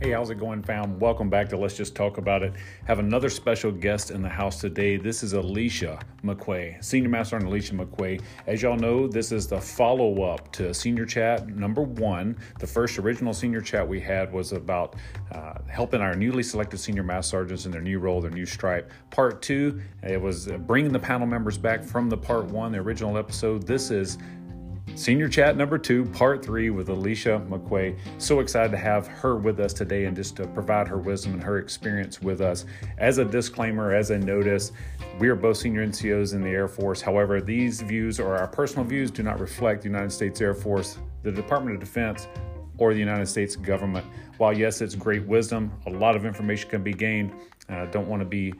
Hey, how's it going, fam? Welcome back to Let's Just Talk About It. Have another special guest in the house today. This is Alicia McQuay, Senior Master on Alicia McQuay. As y'all know, this is the follow up to Senior Chat number one. The first original Senior Chat we had was about uh, helping our newly selected Senior Master Sergeants in their new role, their new stripe. Part two, it was bringing the panel members back from the part one, the original episode. This is Senior Chat number two, part three with Alicia McQuay. So excited to have her with us today and just to provide her wisdom and her experience with us. As a disclaimer, as a notice, we are both senior NCOs in the Air Force. However, these views or our personal views do not reflect the United States Air Force, the Department of Defense, or the United States government. While, yes, it's great wisdom, a lot of information can be gained. Uh, don't want to be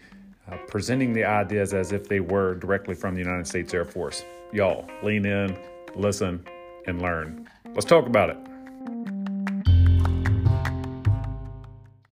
uh, presenting the ideas as if they were directly from the United States Air Force. Y'all, lean in, listen, and learn. Let's talk about it.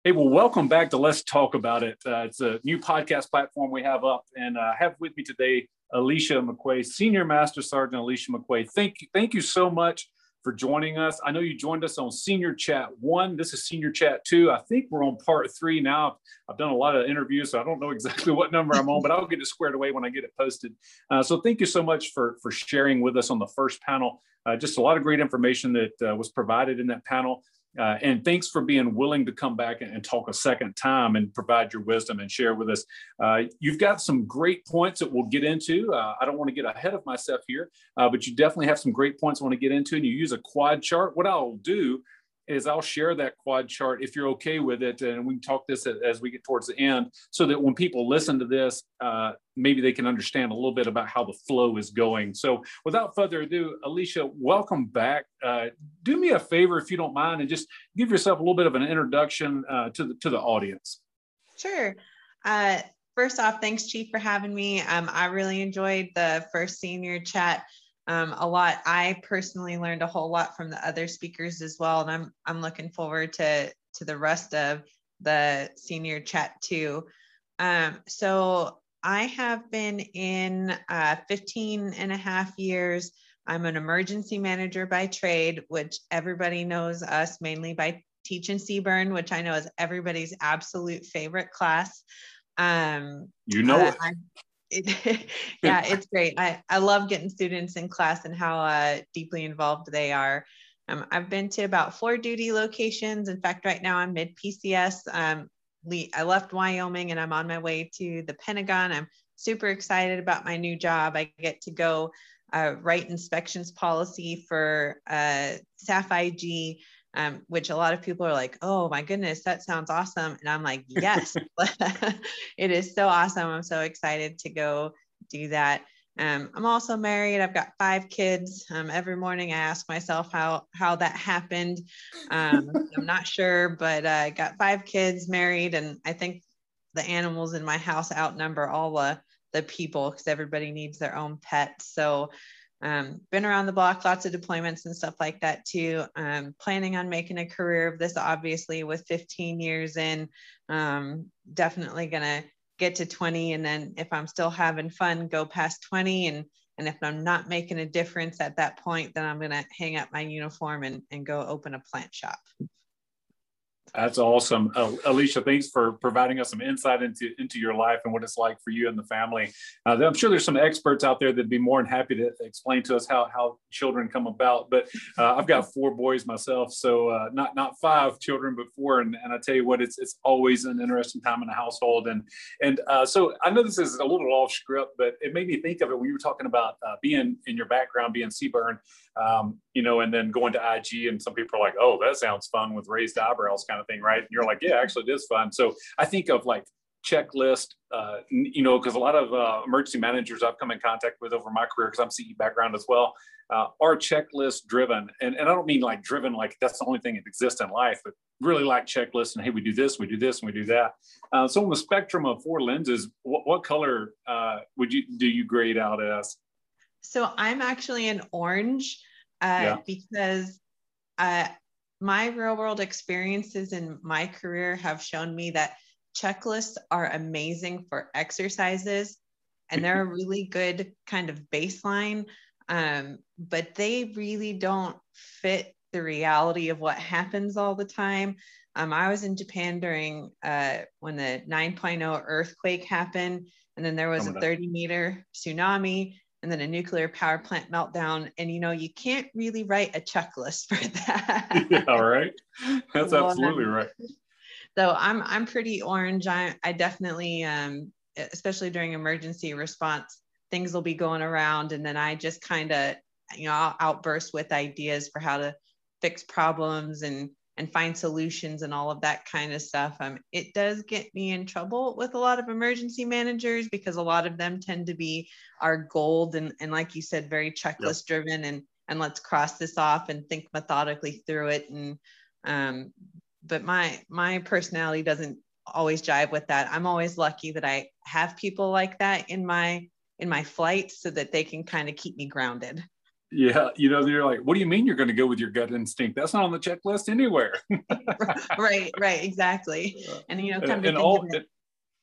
Hey, well, welcome back to Let's Talk About It. Uh, it's a new podcast platform we have up, and I uh, have with me today Alicia McQuay, Senior Master Sergeant Alicia McQuay. Thank you, thank you so much for joining us. I know you joined us on Senior Chat One. This is Senior Chat Two. I think we're on part three now. I've done a lot of interviews, so I don't know exactly what number I'm on, but I'll get it squared away when I get it posted. Uh, so thank you so much for for sharing with us on the first panel. Uh, just a lot of great information that uh, was provided in that panel. Uh, and thanks for being willing to come back and, and, talk a second time and provide your wisdom and share with us. Uh, you've got some great points that we'll get into. Uh, I don't want to get ahead of myself here, uh, but you definitely have some great points I want to get into. And you use a quad chart. What I'll do is I'll share that quad chart if you're okay with it, and we can talk this as we get towards the end, so that when people listen to this, uh, maybe they can understand a little bit about how the flow is going. So, without further ado, Alicia, welcome back. Uh, do me a favor, if you don't mind, and just give yourself a little bit of an introduction uh, to the to the audience. Sure. Uh, first off, thanks, Chief, for having me. Um, I really enjoyed the first senior chat um, a lot. I personally learned a whole lot from the other speakers as well, and I'm I'm looking forward to to the rest of the senior chat too. Um, so I have been in uh, 15 and a half years. I'm an emergency manager by trade, which everybody knows us mainly by teaching CBRN, which I know is everybody's absolute favorite class. Um, you know uh, it yeah, it's great. I, I love getting students in class and how uh, deeply involved they are. Um, I've been to about four duty locations. In fact, right now I'm mid PCS. Um, I left Wyoming and I'm on my way to the Pentagon. I'm super excited about my new job. I get to go uh, write inspections policy for uh, SAF IG um, which a lot of people are like, oh my goodness, that sounds awesome. And I'm like, yes, it is so awesome. I'm so excited to go do that. Um, I'm also married. I've got five kids. Um, every morning I ask myself how how that happened. Um, I'm not sure, but uh, I got five kids, married, and I think the animals in my house outnumber all the the people because everybody needs their own pet. So um, been around the block, lots of deployments and stuff like that too. Um, planning on making a career of this, obviously, with 15 years in. Um, definitely gonna get to 20, and then if I'm still having fun, go past 20. And and if I'm not making a difference at that point, then I'm gonna hang up my uniform and, and go open a plant shop. That's awesome, uh, Alicia. Thanks for providing us some insight into into your life and what it's like for you and the family. Uh, I'm sure there's some experts out there that'd be more than happy to explain to us how how children come about. But uh, I've got four boys myself, so uh, not not five children, but four. And, and I tell you what, it's it's always an interesting time in the household. And and uh, so I know this is a little off script, but it made me think of it when you were talking about uh, being in your background, being CBRN, um, you know, and then going to IG, and some people are like, "Oh, that sounds fun with raised eyebrows," kind of thing, right? And you're like, "Yeah, actually, it is fun." So I think of like checklist, uh, you know, because a lot of uh, emergency managers I've come in contact with over my career, because I'm CE background as well, uh, are checklist driven. And, and I don't mean like driven, like that's the only thing that exists in life, but really like checklists and hey, we do this, we do this, and we do that. Uh, so on the spectrum of four lenses, what, what color uh, would you do you grade out as? So I'm actually an orange uh, yeah. because uh, my real world experiences in my career have shown me that checklists are amazing for exercises and they're a really good kind of baseline, um, but they really don't fit the reality of what happens all the time. Um, I was in Japan during uh, when the 9.0 earthquake happened, and then there was a 30 meter tsunami, and then a nuclear power plant meltdown. And you know, you can't really write a checklist for that. yeah, all right. That's absolutely right. So I'm I'm pretty orange. I I definitely um, especially during emergency response, things will be going around, and then I just kind of you know I'll outburst with ideas for how to fix problems and and find solutions and all of that kind of stuff. Um, it does get me in trouble with a lot of emergency managers because a lot of them tend to be our gold and, and like you said, very checklist driven and and let's cross this off and think methodically through it. And um, but my my personality doesn't always jive with that. I'm always lucky that I have people like that in my in my flight so that they can kind of keep me grounded. Yeah, you know, they're like, what do you mean you're going to go with your gut instinct? That's not on the checklist anywhere. right, right, exactly. And you know, kind of all, it,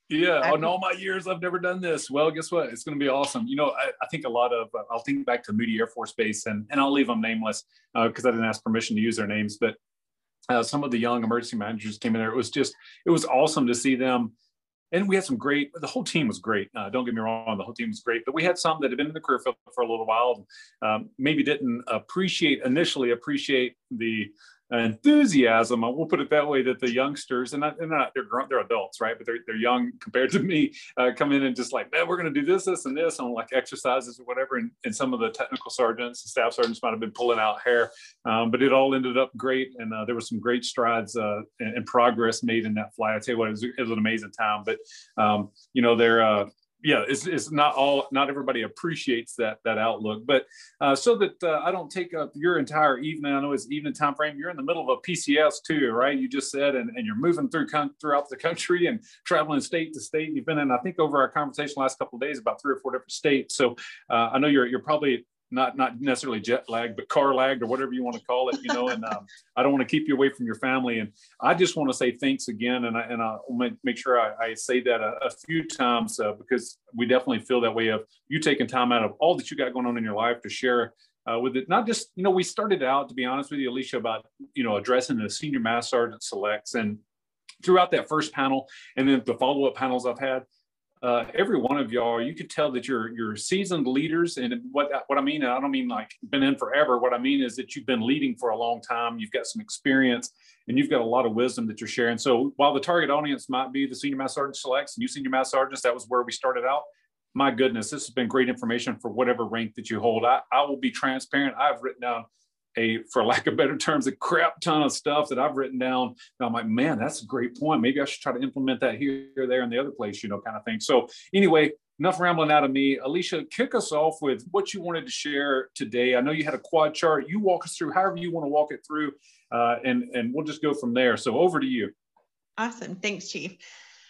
yeah, in all my years, I've never done this. Well, guess what? It's going to be awesome. You know, I, I think a lot of, uh, I'll think back to Moody Air Force Base, and and I'll leave them nameless because uh, I didn't ask permission to use their names, but uh, some of the young emergency managers came in there. It was just, it was awesome to see them and we had some great the whole team was great. Uh, don't get me wrong the whole team was great but we had some that had been in the career field for a little while um, maybe didn't appreciate initially appreciate the enthusiasm, I will put it that way, that the youngsters, and, and not, they're grown, they're adults, right? But they're, they're young compared to me, uh, come in and just like, man, we're going to do this, this, and this on like exercises or whatever. And, and some of the technical sergeants and staff sergeants might have been pulling out hair, um, but it all ended up great. And uh, there was some great strides uh, and, and, progress made in that flight. I tell you what, it was, it was an amazing time. But, um, you know, they're, uh, yeah, it's, it's not all, not everybody appreciates that that outlook. But uh, so that uh, I don't take up your entire evening, I know it's evening time frame. You're in the middle of a PCS too, right? You just said, and, and you're moving through throughout the country and traveling state to state. You've been in, I think, over our conversation last couple of days, about three or four different states. So uh, I know you're you're probably not not necessarily jet lagged, but car lagged or whatever you want to call it, you know. and um, I don't want to keep you away from your family. And I just want to say thanks again, and I and I'll make sure I, I say that a, a few times uh, because we definitely feel that way of you taking time out of all that you got going on in your life to share. Uh, with it, not just you know, we started out to be honest with you, Alicia, about you know addressing the senior master sergeant selects, and throughout that first panel, and then the follow up panels I've had, uh, every one of y'all, you could tell that you're you're seasoned leaders. And what what I mean, I don't mean like been in forever. What I mean is that you've been leading for a long time. You've got some experience, and you've got a lot of wisdom that you're sharing. So while the target audience might be the senior master sergeant selects and you senior master sergeants, that was where we started out. My goodness, this has been great information for whatever rank that you hold. I, I will be transparent. I've written down a, for lack of better terms, a crap ton of stuff that I've written down. And I'm like, man, that's a great point. Maybe I should try to implement that here, there, and the other place, you know, kind of thing. So anyway, enough rambling out of me. Alicia, kick us off with what you wanted to share today. I know you had a quad chart. You walk us through however you want to walk it through, uh, and and we'll just go from there. So over to you. Awesome, thanks, Chief.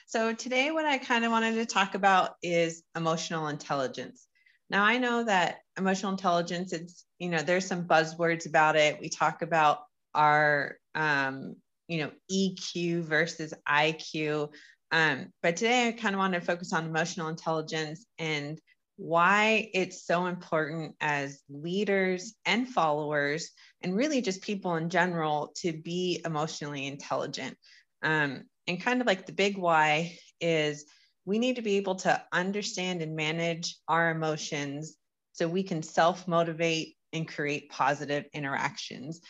So today, what I kind of wanted to talk about is emotional intelligence. Now I know that emotional intelligence, it's, you know, there's some buzzwords about it. We talk about our, um, you know, EQ versus IQ. Um, but today I kind of want to focus on emotional intelligence and why it's so important as leaders and followers, and really just people in general, to be emotionally intelligent. Um, and kind of like the big why is we need to be able to understand and manage our emotions so we can self motivate and create positive interactions.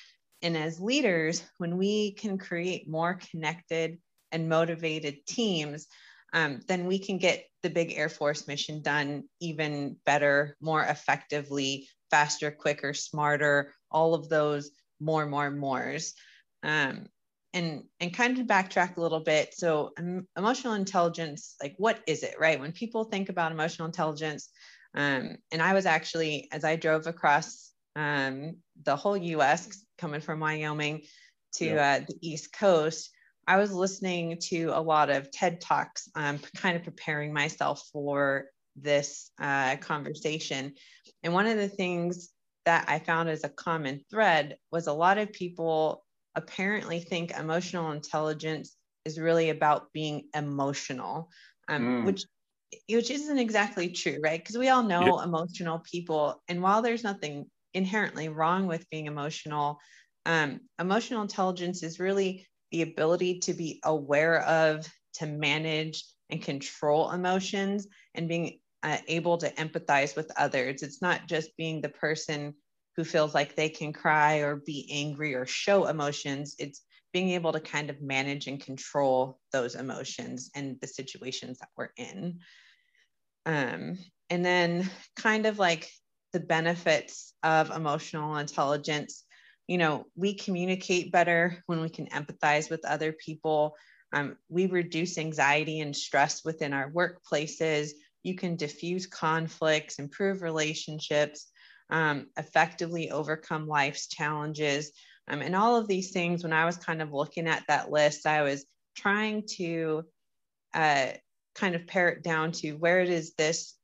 And as leaders, when we can create more connected and motivated teams, um, then we can get the big Air Force mission done even better, more effectively, faster, quicker, smarter, all of those more, more, mores. Um, and and kind of backtrack a little bit so um, emotional intelligence like what is it right when people think about emotional intelligence um, and i was actually as i drove across um, the whole us coming from wyoming to yeah. uh, the east coast i was listening to a lot of ted talks um, kind of preparing myself for this uh, conversation and one of the things that i found as a common thread was a lot of people apparently think emotional intelligence is really about being emotional, um, mm. which which isn't exactly true, right? Because we all know emotional people, and while there's nothing inherently wrong with being emotional, Um, emotional intelligence is really the ability to be aware of, to manage and control emotions, and being uh, able to empathize with others. It's not just being the person who feels like they can cry or be angry or show emotions. It's being able to kind of manage and control those emotions and the situations that we're in. Um, and then, kind of like the benefits of emotional intelligence, you know, we communicate better when we can empathize with other people. Um, we reduce anxiety and stress within our workplaces. You can diffuse conflicts, improve relationships, um, effectively overcome life's challenges. Um, and all of these things, when I was kind of looking at that list, I was trying to uh, kind of pare it down to where it is this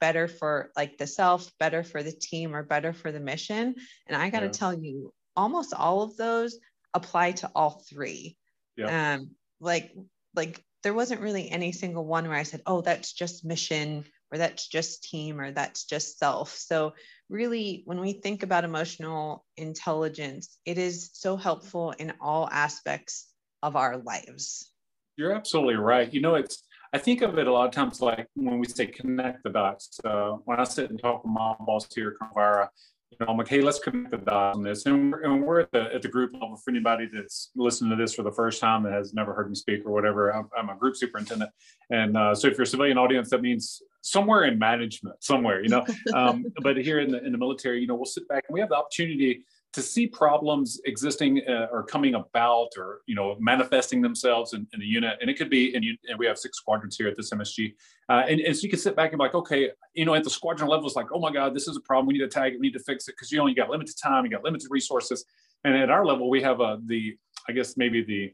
better for like the self, better for the team, or better for the mission. And I got to yeah. tell you, almost all of those apply to all three. Yeah. Um, like, like there wasn't really any single one where I said, oh, that's just mission or that's just team or that's just self. So, really, when we think about emotional intelligence, it is so helpful in all aspects of our lives. You're absolutely right. You know, it's, I think of it a lot of times like when we say connect the dots. Uh, when I sit and talk with my boss here, Convara, you know, I'm like, hey, let's connect the dots on this. And we're, and we're at the at the group level for anybody that's listening to this for the first time that has never heard me speak or whatever. I'm, I'm a group superintendent, and uh, so if you're a civilian audience, that means somewhere in management, somewhere, you know. Um, but here in the in the military, you know, we'll sit back and we have the opportunity to see problems existing uh, or coming about or you know manifesting themselves in, in the unit and it could be and, you, and we have six squadrons here at this msg uh, and, and, so you can sit back and be like okay you know at the squadron level it's like oh my god this is a problem. We need to tag it. We need to fix it. Because you only got limited time you got limited resources. And at our level we have uh, the i guess maybe the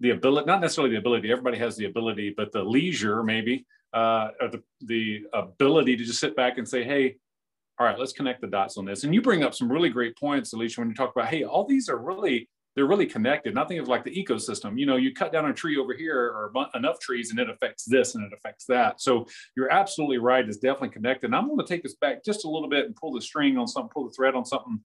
the ability not necessarily the ability everybody has the ability but the leisure maybe uh, or the, the ability to just sit back and say hey all right, let's connect the dots on this. And you bring up some really great points, Alicia, when you talk about, hey, all these are really, they're really connected. Nothing of like the ecosystem. You know, you cut down a tree over here or enough trees and it affects this and it affects that. So you're absolutely right. It's definitely connected. And I'm going to take this back just a little bit and pull the string on something, pull the thread on something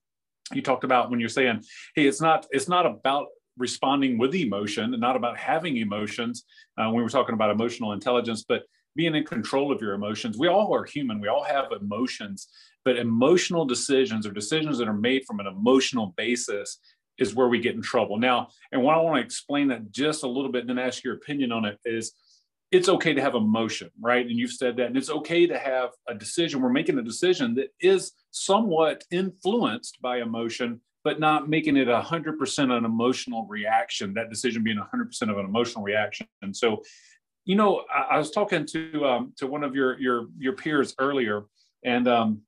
you talked about when you're saying, hey, it's not, it's not about responding with emotion and not about having emotions uh, when we're talking about emotional intelligence, but being in control of your emotions. We all are human. We all have emotions but emotional decisions or decisions that are made from an emotional basis is where we get in trouble. Now, and what I want to explain that just a little bit and then ask your opinion on it is it's okay to have emotion, right? And you've said that. And it's okay to have a decision. We're making a decision that is somewhat influenced by emotion, but not making it 100% an emotional reaction, that decision being 100% of an emotional reaction. And so, you know, I, I was talking to um, to one of your your your peers earlier, and um,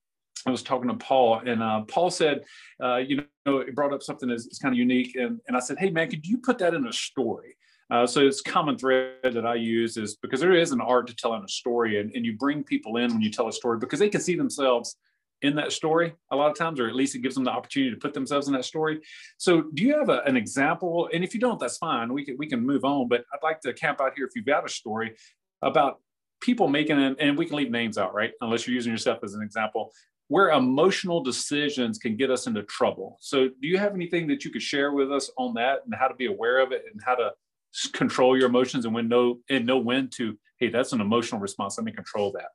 I was talking to Paul, and uh, Paul said, uh, you know, it brought up something that's, that's kind of unique, and, and I said, hey man, could you put that in a story? Uh, so it's common thread that I use is because there is an art to telling a story, and, and you bring people in when you tell a story because they can see themselves in that story a lot of times, or at least it gives them the opportunity to put themselves in that story. So, do you have a, an example? And if you don't, that's fine. We can we can move on. But I'd like to camp out here if you've got a story about people making it, and we can leave names out, right? Unless you're using yourself as an example, where emotional decisions can get us into trouble. So, do you have anything that you could share with us on that and how to be aware of it and how to control your emotions and when know and know when to hey, that's an emotional response. Let me control that.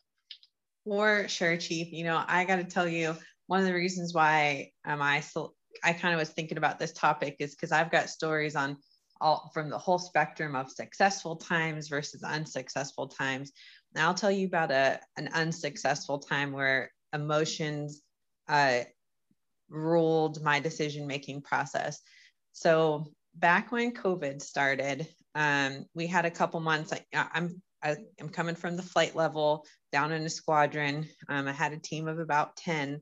For sure, Chief. You know, I got to tell you, one of the reasons why um, I I kind of was thinking about this topic is because I've got stories on all from the whole spectrum of successful times versus unsuccessful times. Now I'll tell you about a an unsuccessful time where emotions uh, ruled my decision making process. So back when COVID started, um, we had a couple months. I, I'm I, am coming from the flight level down in a squadron. Um, I had a team of about ten,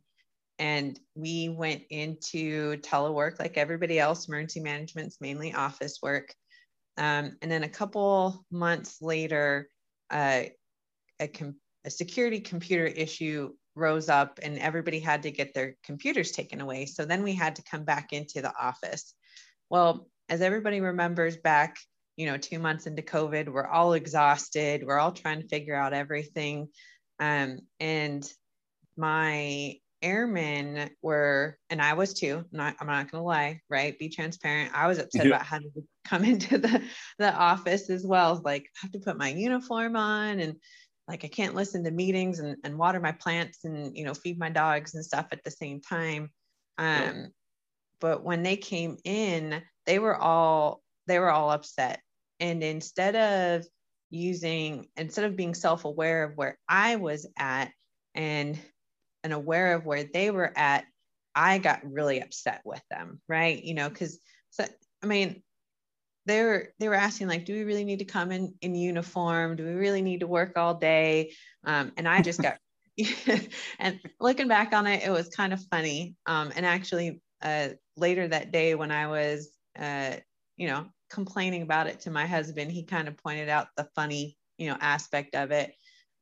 and we went into telework like everybody else. Emergency management's mainly office work. Um, and then a couple months later, uh, a, com- a security computer issue rose up and everybody had to get their computers taken away. So then we had to come back into the office. Well, as everybody remembers back, you know, two months into COVID, we're all exhausted. We're all trying to figure out everything. Um, and my airmen were, and I was too. I'm not, I'm not gonna lie, right? Be transparent. I was upset yeah. about having to come into the the office as well. Like I have to put my uniform on and like I can't listen to meetings and, and water my plants and you know feed my dogs and stuff at the same time. Um, but when they came in, they were all they were all upset. And instead of using instead of being self-aware of where I was at and and aware of where they were at, I got really upset with them, right? You know, because so I mean, they were they were asking like, do we really need to come in in uniform? Do we really need to work all day? Um, and I just got and looking back on it, it was kind of funny. Um, and actually, uh, later that day when I was, uh, you know, complaining about it to my husband, he kind of pointed out the funny, you know, aspect of it.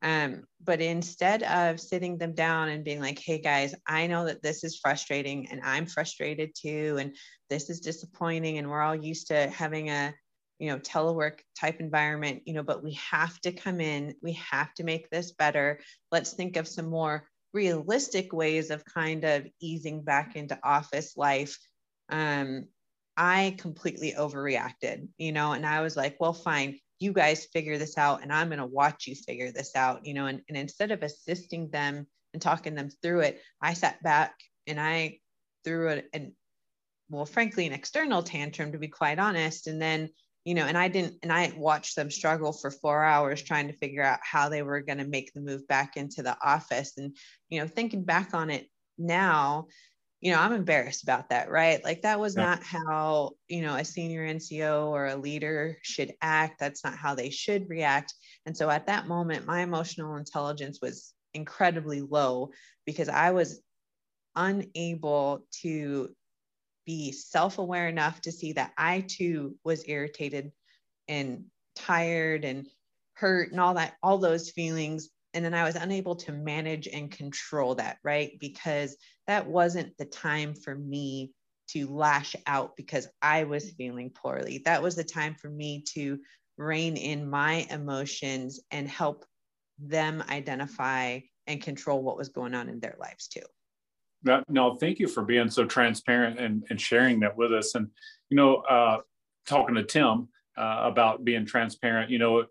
Um, but instead of sitting them down and being like, hey guys, I know that this is frustrating and I'm frustrated too, and this is disappointing, and we're all used to having a you know telework type environment you know but we have to come in we have to make this better let's think of some more realistic ways of kind of easing back into office life um, i completely overreacted you know and i was like well fine you guys figure this out and i'm going to watch you figure this out you know and, and instead of assisting them and talking them through it i sat back and i threw it and well frankly an external tantrum to be quite honest and then you know and i didn't and i watched them struggle for four hours trying to figure out how they were going to make the move back into the office and you know thinking back on it now you know i'm embarrassed about that right? Like that was yeah. not how you know a senior nco or a leader should act. That's not how they should react. And so at that moment my emotional intelligence was incredibly low because i was unable to be self-aware enough to see that i too was irritated and tired and hurt and all that all those feelings and then I was unable to manage and control that, right? Because that wasn't the time for me to lash out because I was feeling poorly. That was the time for me to rein in my emotions and help them identify and control what was going on in their lives too. no, thank you for being so transparent and, and sharing that with us. And, you know, uh, talking to Tim uh, about being transparent, you know,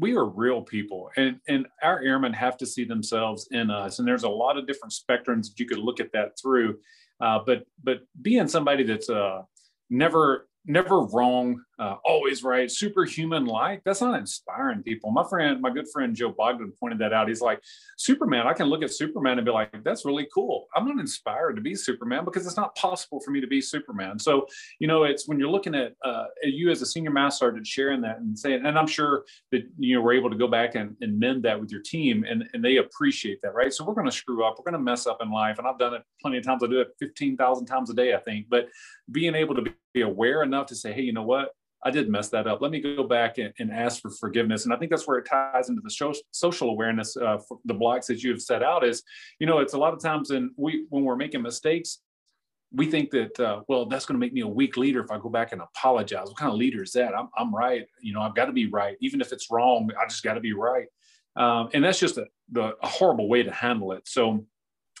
we are real people and, and our airmen have to see themselves in us and there's a lot of different spectrums that you could look at that through. Uh, but but being somebody that's uh, never never wrong, uh, always right, superhuman like. That's not inspiring people. My friend, my good friend Joe Bogdan pointed that out. He's like, Superman, I can look at Superman and be like, that's really cool. I'm not inspired to be Superman because it's not possible for me to be Superman. So, you know, it's when you're looking at uh, you as a senior master sergeant sharing that and saying, and I'm sure that, you know, we're able to go back and, and mend that with your team and, and they appreciate that, right? So we're going to screw up, we're going to mess up in life. And I've done it plenty of times. I do it 15,000 times a day, I think, but being able to be aware enough to say, hey, you know what? I did mess that up. Let me go back and, and ask for forgiveness. And I think that's where it ties into the social awareness, uh, the blocks that you have set out is, you know, it's a lot of times in we when we're making mistakes, we think that uh, well that's going to make me a weak leader if i go back and apologize what kind of leader is that i'm, I'm right you know i've got to be right even if it's wrong i just got to be right um, and that's just a, the, a horrible way to handle it so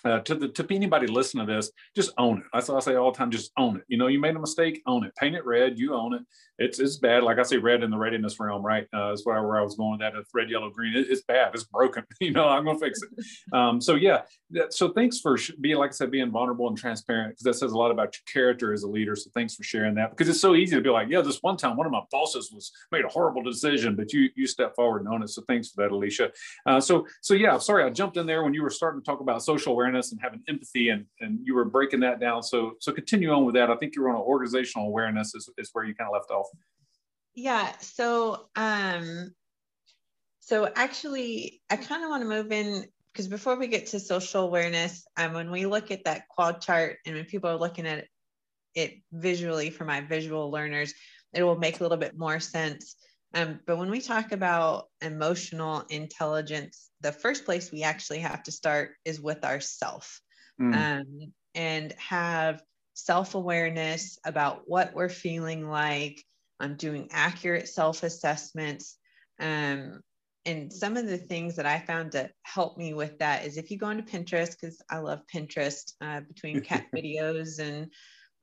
uh, to the to anybody listening to this, just own it. That's what I say all the time. Just own it. You know, you made a mistake, own it. Paint it red. You own it. It's it's bad. Like I say, red in the readiness realm, right? Uh, that's where, where I was going with that. It's red, yellow, green. It, it's bad. It's broken. you know, I'm gonna fix it. Um, so yeah. So thanks for being, like I said, being vulnerable and transparent because that says a lot about your character as a leader. So thanks for sharing that because it's so easy to be like, yeah, this one time one of my bosses was made a horrible decision, but you you step forward and own it. So thanks for that, Alicia. Uh, so so yeah, sorry I jumped in there when you were starting to talk about social awareness and having empathy empathy and, and you were breaking that down. So, so continue on with that. I think you're on an organizational awareness is, is where you kind of left off. Yeah. So, um, so actually I kind of want to move in because before we get to social awareness, um, when we look at that quad chart and when people are looking at it visually for my visual learners, it will make a little bit more sense. Um, but when we talk about emotional intelligence, the first place we actually have to start is with ourself mm. um, and have self awareness about what we're feeling like. I'm doing accurate self assessments. Um, and and some of the things that I found to help me with that is if you go into Pinterest, because I love Pinterest uh, between cat videos and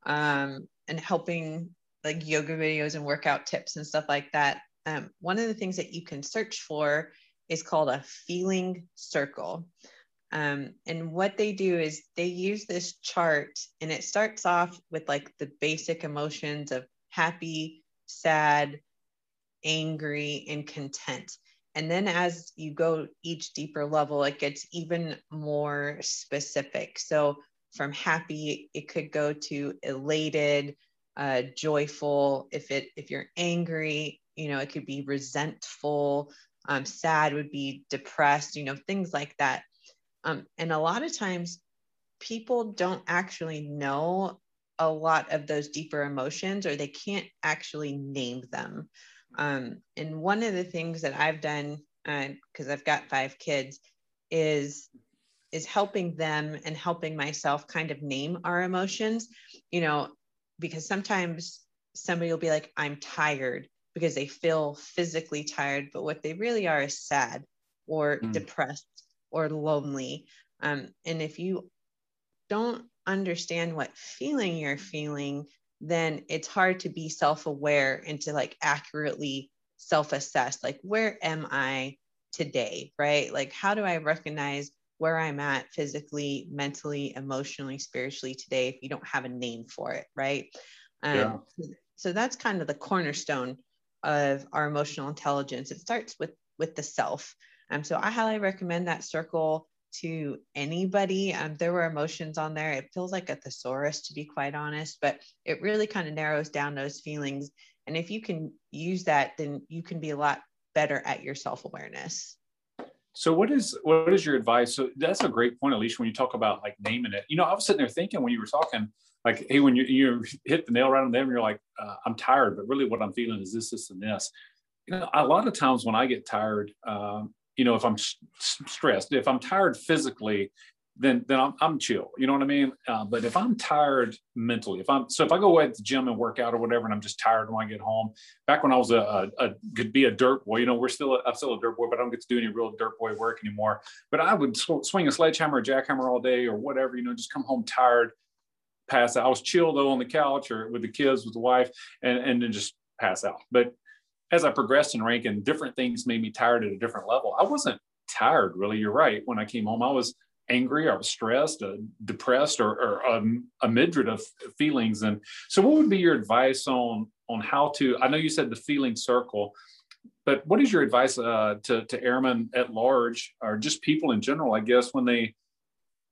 um, and helping like yoga videos and workout tips and stuff like that. Um, one of the things that you can search for is called a feeling circle. Um, and what they do is they use this chart and it starts off with like the basic emotions of happy, sad, angry, and content. And then as you go each deeper level, it gets even more specific. So from happy, it could go to elated, uh, joyful. If it if you're angry, you know, it could be resentful. Um, sad would be depressed. You know, things like that. Um, and a lot of times, people don't actually know a lot of those deeper emotions, or they can't actually name them. Um, and one of the things that I've done, because uh, I've got five kids, is is helping them and helping myself kind of name our emotions. You know, because sometimes somebody will be like, I'm tired because they feel physically tired, but what they really are is sad or mm. depressed or lonely. Um, and if you don't understand what feeling you're feeling, then it's hard to be self aware and to like accurately self assess like, where am I today? Right? Like, how do I recognize where I'm at physically, mentally, emotionally, spiritually today if you don't have a name for it, right? Um, yeah. So that's kind of the cornerstone of our emotional intelligence. It starts with with the self. Um, so I highly recommend that circle to anybody. Um, there were emotions on there. It feels like a thesaurus, to be quite honest, but it really kind of narrows down those feelings. And if you can use that, then you can be a lot better at your self awareness. So what is what is your advice? So that's a great point, Alicia, when you talk about like naming it. You know, I was sitting there thinking when you were talking, like, hey, when you you hit the nail right on the head, you're like, uh, I'm tired, but really what I'm feeling is this, this, and this. You know, a lot of times when I get tired, um, you know, if I'm stressed, if I'm tired physically, then then I'm, I'm chill. You know what I mean? Uh, but if I'm tired mentally, if I'm so if I go away to the gym and work out or whatever, and I'm just tired when I get home. Back when I was a, a, a could be a dirt boy, you know, we're still a, I'm still a dirt boy, but I don't get to do any real dirt boy work anymore. But I would sw- swing a sledgehammer or jackhammer all day or whatever, you know, just come home tired, pass out. I was chill though on the couch or with the kids with the wife, and and then just pass out. But as I progressed in rank and different things made me tired at a different level. I wasn't tired really. You're right. When I came home, I was angry I was stressed, or depressed, or, or a, a myriad of feelings. And so, what would be your advice on on how to? I know you said the feeling circle, but what is your advice uh, to to airmen at large, or just people in general? I guess when they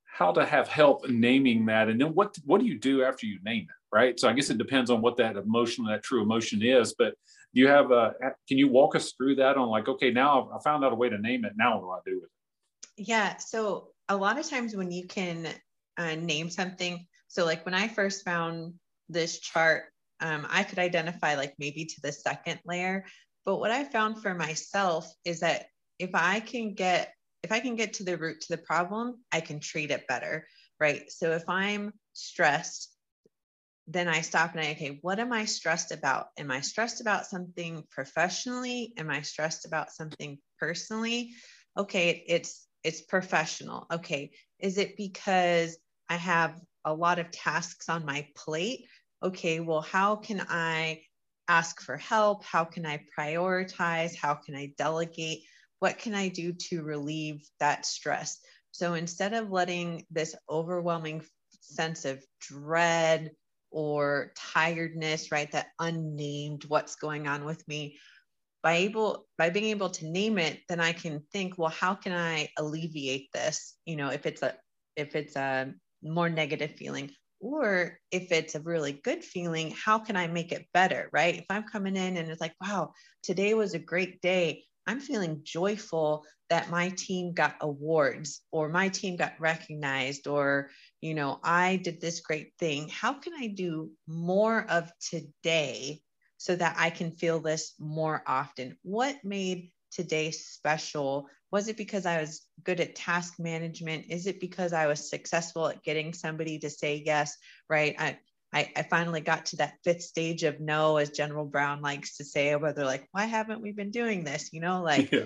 how to have help naming that, and then what what do you do after you name it? Right. So I guess it depends on what that emotion, that true emotion is. But do you have a? Can you walk us through that on like, okay, now I found out a way to name it. Now what do I do with it? Yeah. So a lot of times when you can uh, name something, so like when I first found this chart, um, I could identify like maybe to the second layer. But what I found for myself is that if I can get if I can get to the root to the problem, I can treat it better, right? So if I'm stressed, then I stop and I, okay, what am I stressed about? Am I stressed about something professionally? Am I stressed about something personally? Okay, it's it's professional. Okay. Is it because I have a lot of tasks on my plate? Okay, well, how can I ask for help? How can I prioritize? How can I delegate? What can I do to relieve that stress? So instead of letting this overwhelming sense of dread or tiredness, right, that unnamed what's going on with me, by able by being able to name it then i can think well how can i alleviate this? You know if it's a if it's a more negative feeling or if it's a really good feeling how can i make it better right? If i'm coming in and it's like wow today was a great day i'm feeling joyful that my team got awards or my team got recognized or you know i did this great thing how can i do more of today so that I can feel this more often. What made today special? Was it because I was good at task management? Is it because I was successful at getting somebody to say yes? Right. I, I, I finally got to that fifth stage of no, as General Brown likes to say, where they're like, why haven't we been doing this? You know, like, yeah.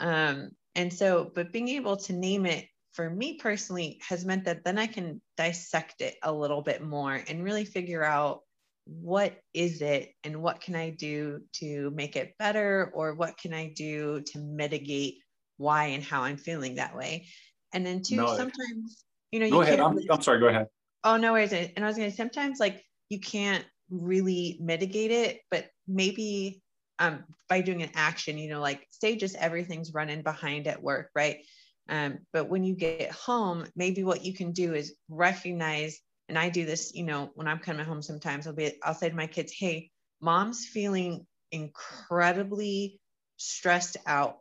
Um, and so, but being able to name it for me personally has meant that then I can dissect it a little bit more and really figure out what is it and what can I do to make it better or what can I do to mitigate why and how I'm feeling that way. And then two, no, sometimes, you know, go you ahead. I'm, I'm sorry, go ahead. Oh, no worries. And I was going to sometimes like you can't really mitigate it, but maybe um, by doing an action, you know, like say just everything's running behind at work, right? Um, but when you get home, maybe what you can do is recognize, and I do this, you know, when I'm coming home sometimes, I'll be, I'll say to my kids, hey, mom's feeling incredibly stressed out.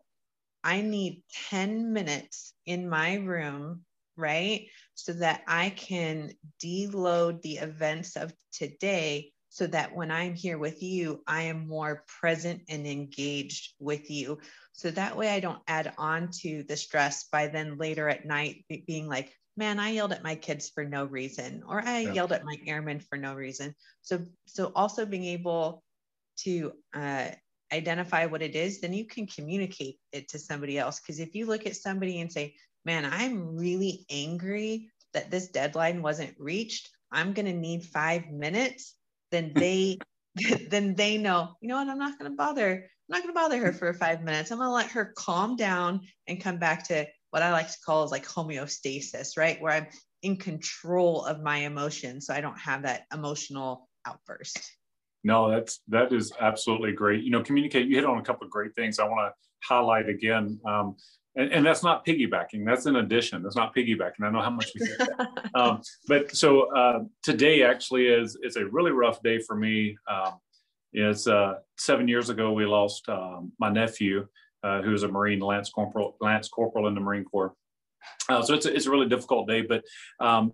I need 10 minutes in my room, right? So that I can deload the events of today so that when I'm here with you, I am more present and engaged with you. So that way I don't add on to the stress by then later at night being like, man, I yelled at my kids for no reason, or I yeah. yelled at my airmen for no reason. So, so also being able to uh, identify what it is, then you can communicate it to somebody else. Because if you look at somebody and say, man, I'm really angry that this deadline wasn't reached, I'm going to need five minutes then they then they know, you know what, I'm not going to bother. I'm not going to bother her for five minutes. I'm going to let her calm down and come back to what I like to call is like homeostasis, right? Where I'm in control of my emotions. So I don't have that emotional outburst. No, that's that is absolutely great. You know, communicate. You hit on a couple of great things. I want to highlight again. Um, and, and, that's not piggybacking. That's an addition. That's not piggybacking. I know how much we say that. um, but so uh, today actually is is a really rough day for me. Um, it's uh, seven years ago we lost um, my nephew, uh, who was a Marine Lance Corporal, Lance Corporal in the Marine Corps. Uh, so it's a, it's a really difficult day, but um,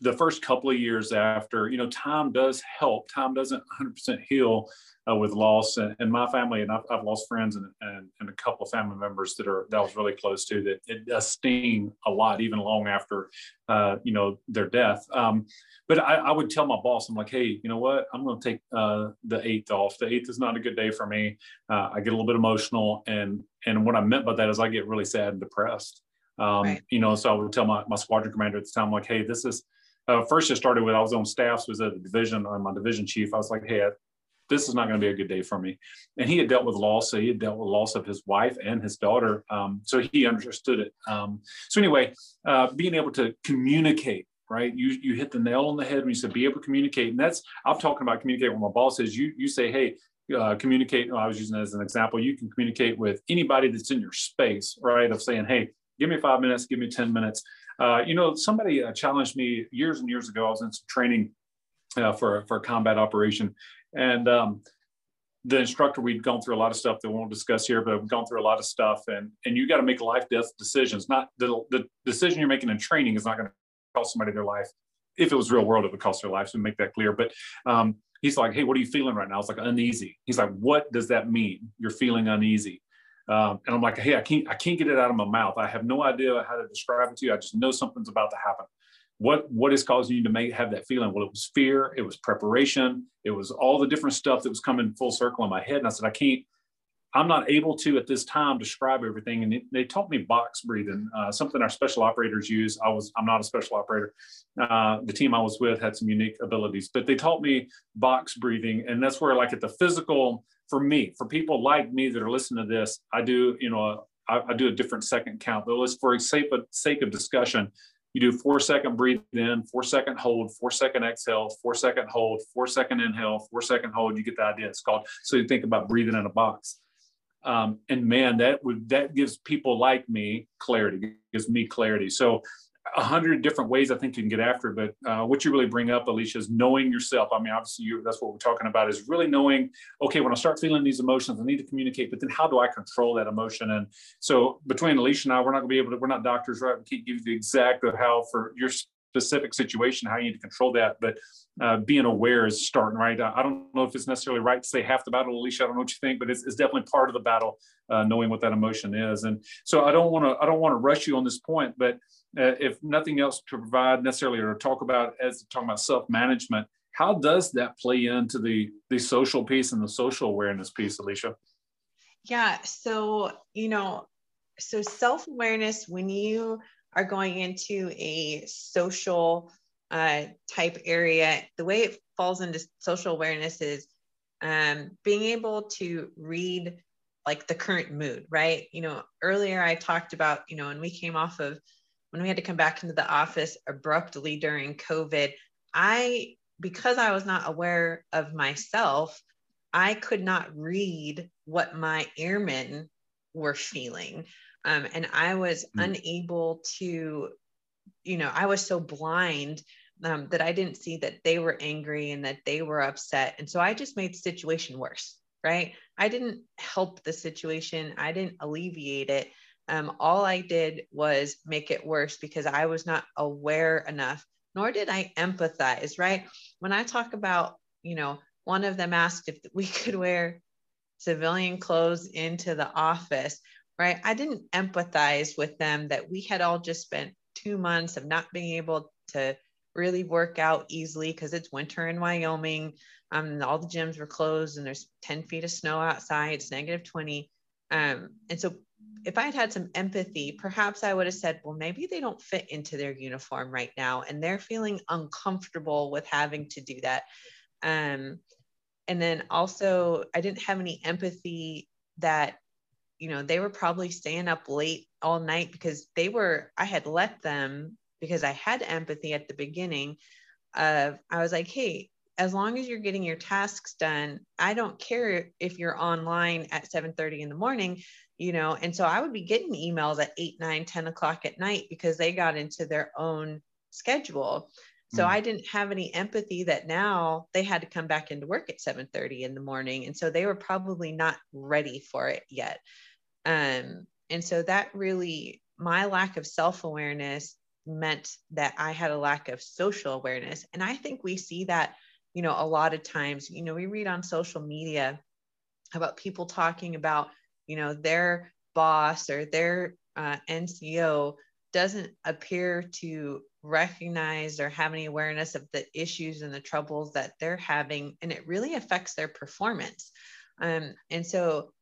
the first couple of years after, you know, time does help. Time doesn't 100% heal uh, with loss. And, and, my family, and I've, I've lost friends and, and, and, a couple of family members that are that I was really close to. That it does sting a lot, even long after, uh, you know, their death. Um, but I, I, would tell my boss, I'm like, hey, you know what? I'm going to take uh, the eighth off. The eighth is not a good day for me. Uh, I get a little bit emotional, and and what I meant by that is I get really sad and depressed. Um, right. You know, so I would tell my, my squadron commander at the time, like, hey, this is, uh, first it started with, I was on staffs, was at the division, on uh, my division chief. I was like, hey, I, this is not going to be a good day for me. And he had dealt with loss. So he had dealt with loss of his wife and his daughter. Um, so he understood it. Um, so anyway, uh, being able to communicate, right? You, you hit the nail on the head when you said be able to communicate. And that's, I'm talking about communicate with my boss is you, you say, hey, uh, communicate. I was using as an example. You can communicate with anybody that's in your space, right? Of saying, hey, give me five minutes, give me 10 minutes. Uh, you know, somebody uh, challenged me years and years ago. I was in some training uh, for, for a combat operation. And um, the instructor, we'd gone through a lot of stuff that we won't discuss here, but we've gone through a lot of stuff. And, and you got to make life death decisions. Not the, the decision you're making in training is not going to cost somebody their life. If it was real world, it would cost their life. So make that clear. But um, he's like, hey, what are you feeling right now? I was like, uneasy. He's like, what does that mean? You're feeling uneasy. Um, and I'm like, hey, I can't, I can't get it out of my mouth. I have no idea how to describe it to you. I just know something's about to happen. What what is causing you to make have that feeling? Well, it was fear, it was preparation, it was all the different stuff that was coming full circle in my head. And I said, I can't, I'm not able to at this time describe everything. And they taught me box breathing, uh, something our special operators use. I was, I'm not a special operator. Uh, the team I was with had some unique abilities, but they taught me box breathing. And that's where like at the physical for me, for people like me that are listening to this, I do, you know, I, I do a different second count. But let's, for sake of, sake of discussion, you do four second breathe in, four second hold, four second exhale, four second hold, four second inhale, four second hold. You get the idea. It's called. So you think about breathing in a box. Um, and man, that would that gives people like me clarity, gives me clarity. So a hundred different ways I think you can get after it. But uh, what you really bring up, Alicia, is knowing yourself. I mean, obviously, you, that's what we're talking about is really knowing, okay, when I start feeling these emotions, I need to communicate, but then how do I control that emotion? And so between Alicia and I, we're not gonna be able to, we're not doctors, right? We can't give you the exact of how for your specific situation, how you need to control that. But uh, being aware is starting, right? I, don't know if it's necessarily right to say half the battle, Alicia. I don't know what you think, but it's, it's definitely part of the battle, uh, knowing what that emotion is. And so I don't want to, I don't want to rush you on this point, but uh, if nothing else to provide necessarily or talk about as talking about self-management, how does that play into the the social piece and the social awareness piece, Alicia? Yeah. So, you know, so self awareness when you are going into a social uh, type area, the way it falls into social awareness is um, being able to read like the current mood, right? You know, earlier I talked about, you know, when we came off of when we had to come back into the office abruptly during COVID, I, because I was not aware of myself, I could not read what my airmen were feeling. Um, and I was mm. unable to, you know, I was so blind um, that I didn't see that they were angry and that they were upset. And so I just made the situation worse, right? I didn't help the situation, I didn't alleviate it. Um, all I did was make it worse because I was not aware enough, nor did I empathize, right? When I talk about, you know, one of them asked if we could wear civilian clothes into the office, right? I didn't empathize with them that we had all just spent two months of not being able to really work out easily because it's winter in Wyoming. Um, all the gyms were closed and there's 10 feet of snow outside, it's negative 20. Um, and so if I had had some empathy, perhaps I would have said, well, maybe they don't fit into their uniform right now and they're feeling uncomfortable with having to do that. Um, and then also, I didn't have any empathy that, you know, they were probably staying up late all night because they were, I had let them because I had empathy at the beginning of I was like, hey, as long as you're getting your tasks done, I don't care if you're online at 7 30 in the morning, you know. And so I would be getting emails at 8, 9, 10 o'clock at night because they got into their own schedule. So mm. I didn't have any empathy that now they had to come back into work at 7 30 in the morning. And so they were probably not ready for it yet. Um, and so that really my lack of self-awareness meant that I had a lack of social awareness. And I think we see that, you know, a lot of times, you know, we read on social media about people talking about, you know, their boss or their uh, NCO doesn't appear to recognize or have any awareness of the issues and the troubles that they're having. And it really affects their performance. Um, and so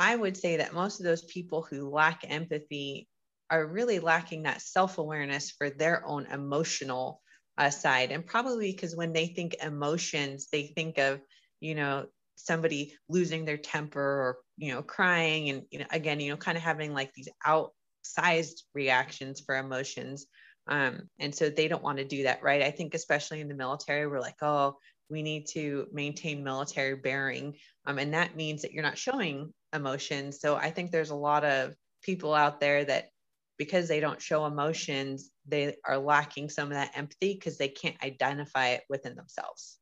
I would say that most of those people who lack empathy are really lacking that self awareness for their own emotional uh, side. And probably because when they think emotions, they think of, you know, somebody losing their temper or, you know, crying and, you know, again, you know, kind of having like these outsized reactions for emotions. Um, and so they don't want to do that, right? I think, especially in the military, we're like, oh, we need to maintain military bearing. Um, and that means that you're not showing emotions. So I think there's a lot of people out there that because they don't show emotions, they are lacking some of that empathy because they can't identify it within themselves.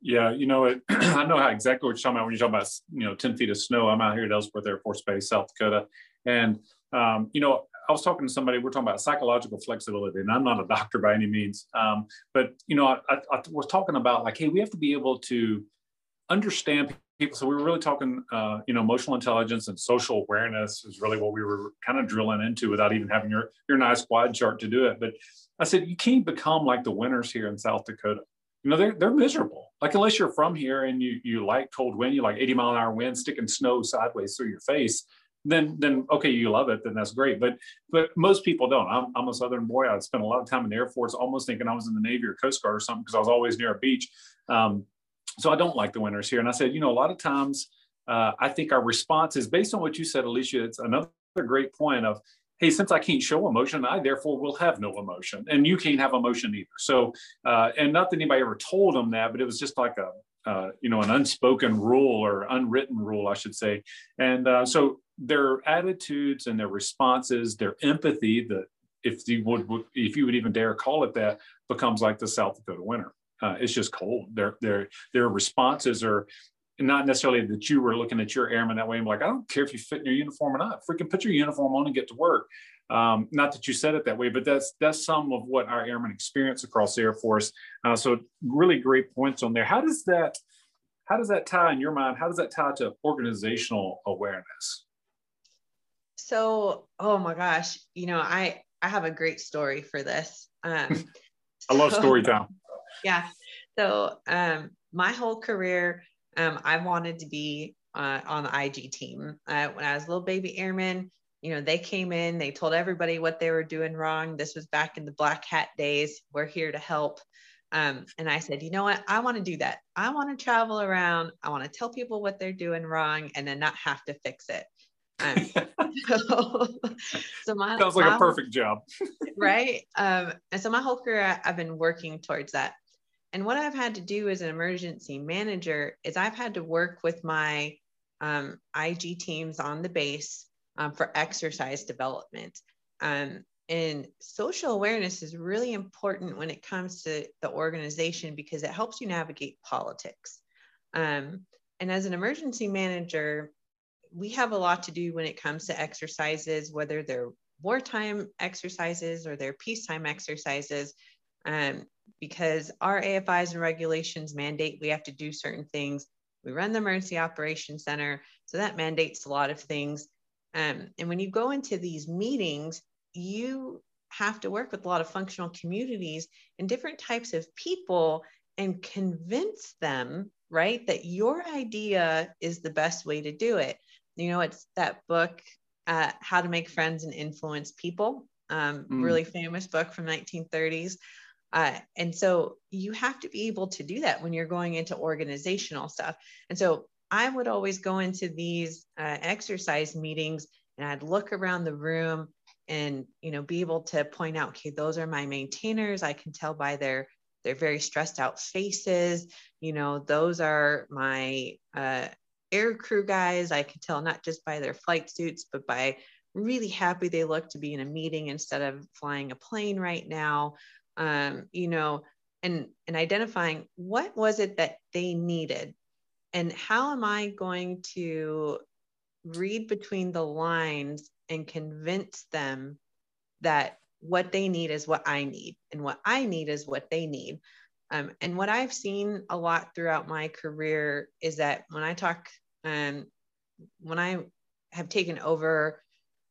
Yeah, you know, it, I know how exactly what you're talking about when you talk about, you know, 10 feet of snow. I'm out here at Ellsworth Air Force Base, South Dakota. And, um, you know, I was talking to somebody, we're talking about psychological flexibility, and I'm not a doctor by any means. Um, but, you know, I, I, I was talking about like, hey, we have to be able to understand people. So we were really talking uh, you know emotional intelligence and social awareness is really what we were kind of drilling into without even having your your nice quad chart to do it. But i said you can't become like the winners here in south dakota. You know they're, they're miserable. Like unless you're from here and you you like cold wind you like 80 mile an hour wind sticking snow sideways through your face then then okay you love it then that's great but but most people don't i'm, I'm a southern boy i spent a lot of time in the air force almost thinking i was in the navy or coast guard or something because i was always near a beach um, so I don't like the winners here. And I said, you know, a lot of times uh, I think our response is based on what you said, Alicia. It's another great point of, hey, since I can't show emotion, I therefore will have no emotion, and you can't have emotion either. So, uh, and not that anybody ever told them that, but it was just like a uh, you know an unspoken rule or unwritten rule, I should say. And uh, so their attitudes and their responses, their empathy, that if you would if you would even dare call it that, becomes like the South Dakota winter uh, it's just cold. Their their their responses are not necessarily that you were looking at your airman that way. I'm like, I don't care if you fit in your uniform or not. Freaking put your uniform on and get to work. Um, not that you said it that way, but that's that's some of what our airmen experience across the Air Force. Uh, so really great points on there. How does that how does that tie in your mind? How does that tie to organizational awareness? So, oh my gosh, you know, I I have a great story for this. Um, I love story time yeah. So um, my whole career, um, I wanted to be uh, on the IG team. Uh, when I was a little baby airman, you know, they came in, they told everybody what they were doing wrong. This was back in the black hat days. We're here to help. Um, and I said, you know what? I want to do that. I want to travel around. I want to tell people what they're doing wrong and then not have to fix it. Um, so, so my sounds like my, a perfect job, right? Um, and so my whole career, I've been working towards that. And what I've had to do as an emergency manager is I've had to work with my um, IG teams on the base um, for exercise development. Um, and social awareness is really important when it comes to the organization because it helps you navigate politics. Um, and as an emergency manager, we have a lot to do when it comes to exercises, whether they're wartime exercises or they're peacetime exercises, um, because our AFIs and regulations mandate we have to do certain things. We run the Emergency Operations Center, so that mandates a lot of things. Um, and when you go into these meetings, you have to work with a lot of functional communities and different types of people and convince them, right, that your idea is the best way to do it. You know, it's that book, uh, How to Make Friends and Influence People, um, mm. really famous book from 1930s. Uh, and so you have to be able to do that when you're going into organizational stuff. And so I would always go into these uh, exercise meetings and I'd look around the room and you know be able to point out okay those are my maintainers i can tell by their their very stressed out faces. You know those are my uh, air crew guys. I can tell not just by their flight suits but by really happy they look to be in a meeting instead of flying a plane right now. Um, you know and and identifying what was it that they needed and how am i going to read between the lines and convince them that what they need is what I need, and what I need is what they need. Um, and what I've seen a lot throughout my career is that when I talk, um, when I have taken over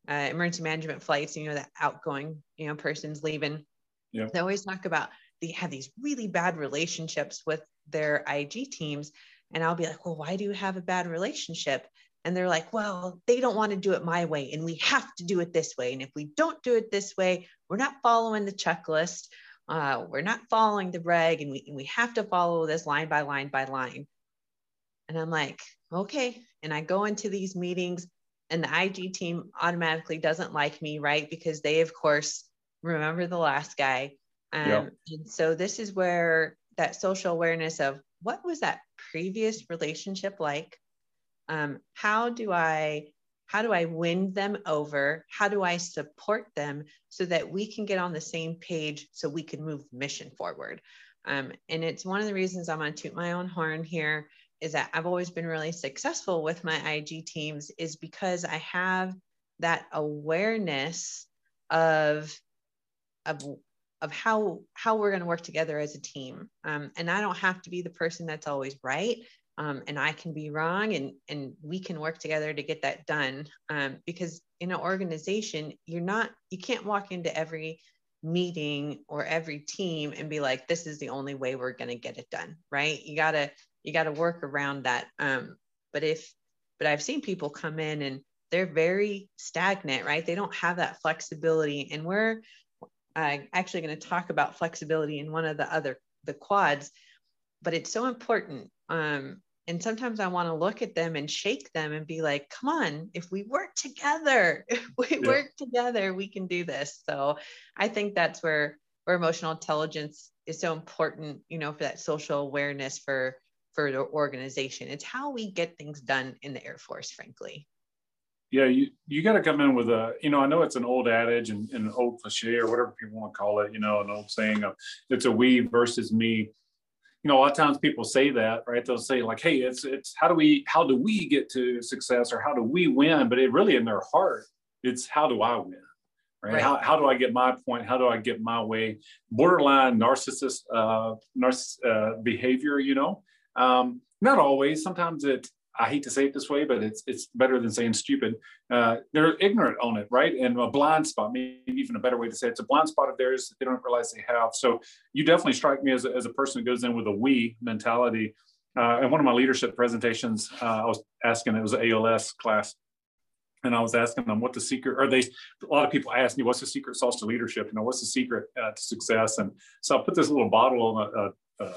uh, emergency management flights, you know, that outgoing, you know, person's leaving, yeah. they always talk about they have these really bad relationships with their IG teams. And I'll be like, well, why do you have a bad relationship? And they're like, well, they don't want to do it my way, and we have to do it this way. And if we don't do it this way, we're not following the checklist. Uh, we're not following the reg, and we, and we have to follow this line by line by line. And I'm like, okay. And I go into these meetings, and the IG team automatically doesn't like me, right? Because they, of course, remember the last guy. Um, yeah. And so this is where that social awareness of what was that previous relationship like? Um, how do i how do i win them over? How do i support them so that we can get on the same page so we can move mission forward? Um, and it's one of the reasons i'm going to toot my own horn here is that i've always been really successful with my ig teams is because i have that awareness of of of how how we're going to work together as a team. Um, and i don't have to be the person that's always right um, and I can be wrong, and and we can work together to get that done. Um, because in an organization, you're not you can't walk into every meeting or every team and be like, this is the only way we're going to get it done, right? You gotta you gotta work around that. Um, but if but I've seen people come in and they're very stagnant, right? They don't have that flexibility, and we're uh, actually going to talk about flexibility in one of the other the quads but it's so important um, and sometimes I want to look at them and shake them and be like, come on, if we work together, if we yeah. work together, we can do this. So I think that's where where emotional intelligence is so important, you know, for that social awareness for for the organization. It's how we get things done in the Air Force, frankly. Yeah, you you got to come in with a, you know, I know it's an old adage and, and an old cliche or whatever people want to call it, you know, an old saying of it's a we versus me you know, a lot of times people say that, right? They'll say like, "Hey, it's it's how do we how do we get to success or how do we win?" But it really in their heart, it's how do I win, right? right. How how do I get my point? How do I get my way? Borderline narcissist uh, narciss uh, behavior, you know. Um, not always. Sometimes it I hate to say it this way, but it's it's better than saying stupid. Uh, they're ignorant on it, right? And a blind spot, maybe even a better way to say it. it's a blind spot of theirs that they don't realize they have. So you definitely strike me as a, as a person who goes in with a we mentality. Uh, and one of my leadership presentations, uh, I was asking, it was an ALS class. and I was asking them what the secret, or they, a lot of people ask me, what's the secret sauce to leadership? You know, what's the secret uh, to success? And so I put this little bottle on a, a, a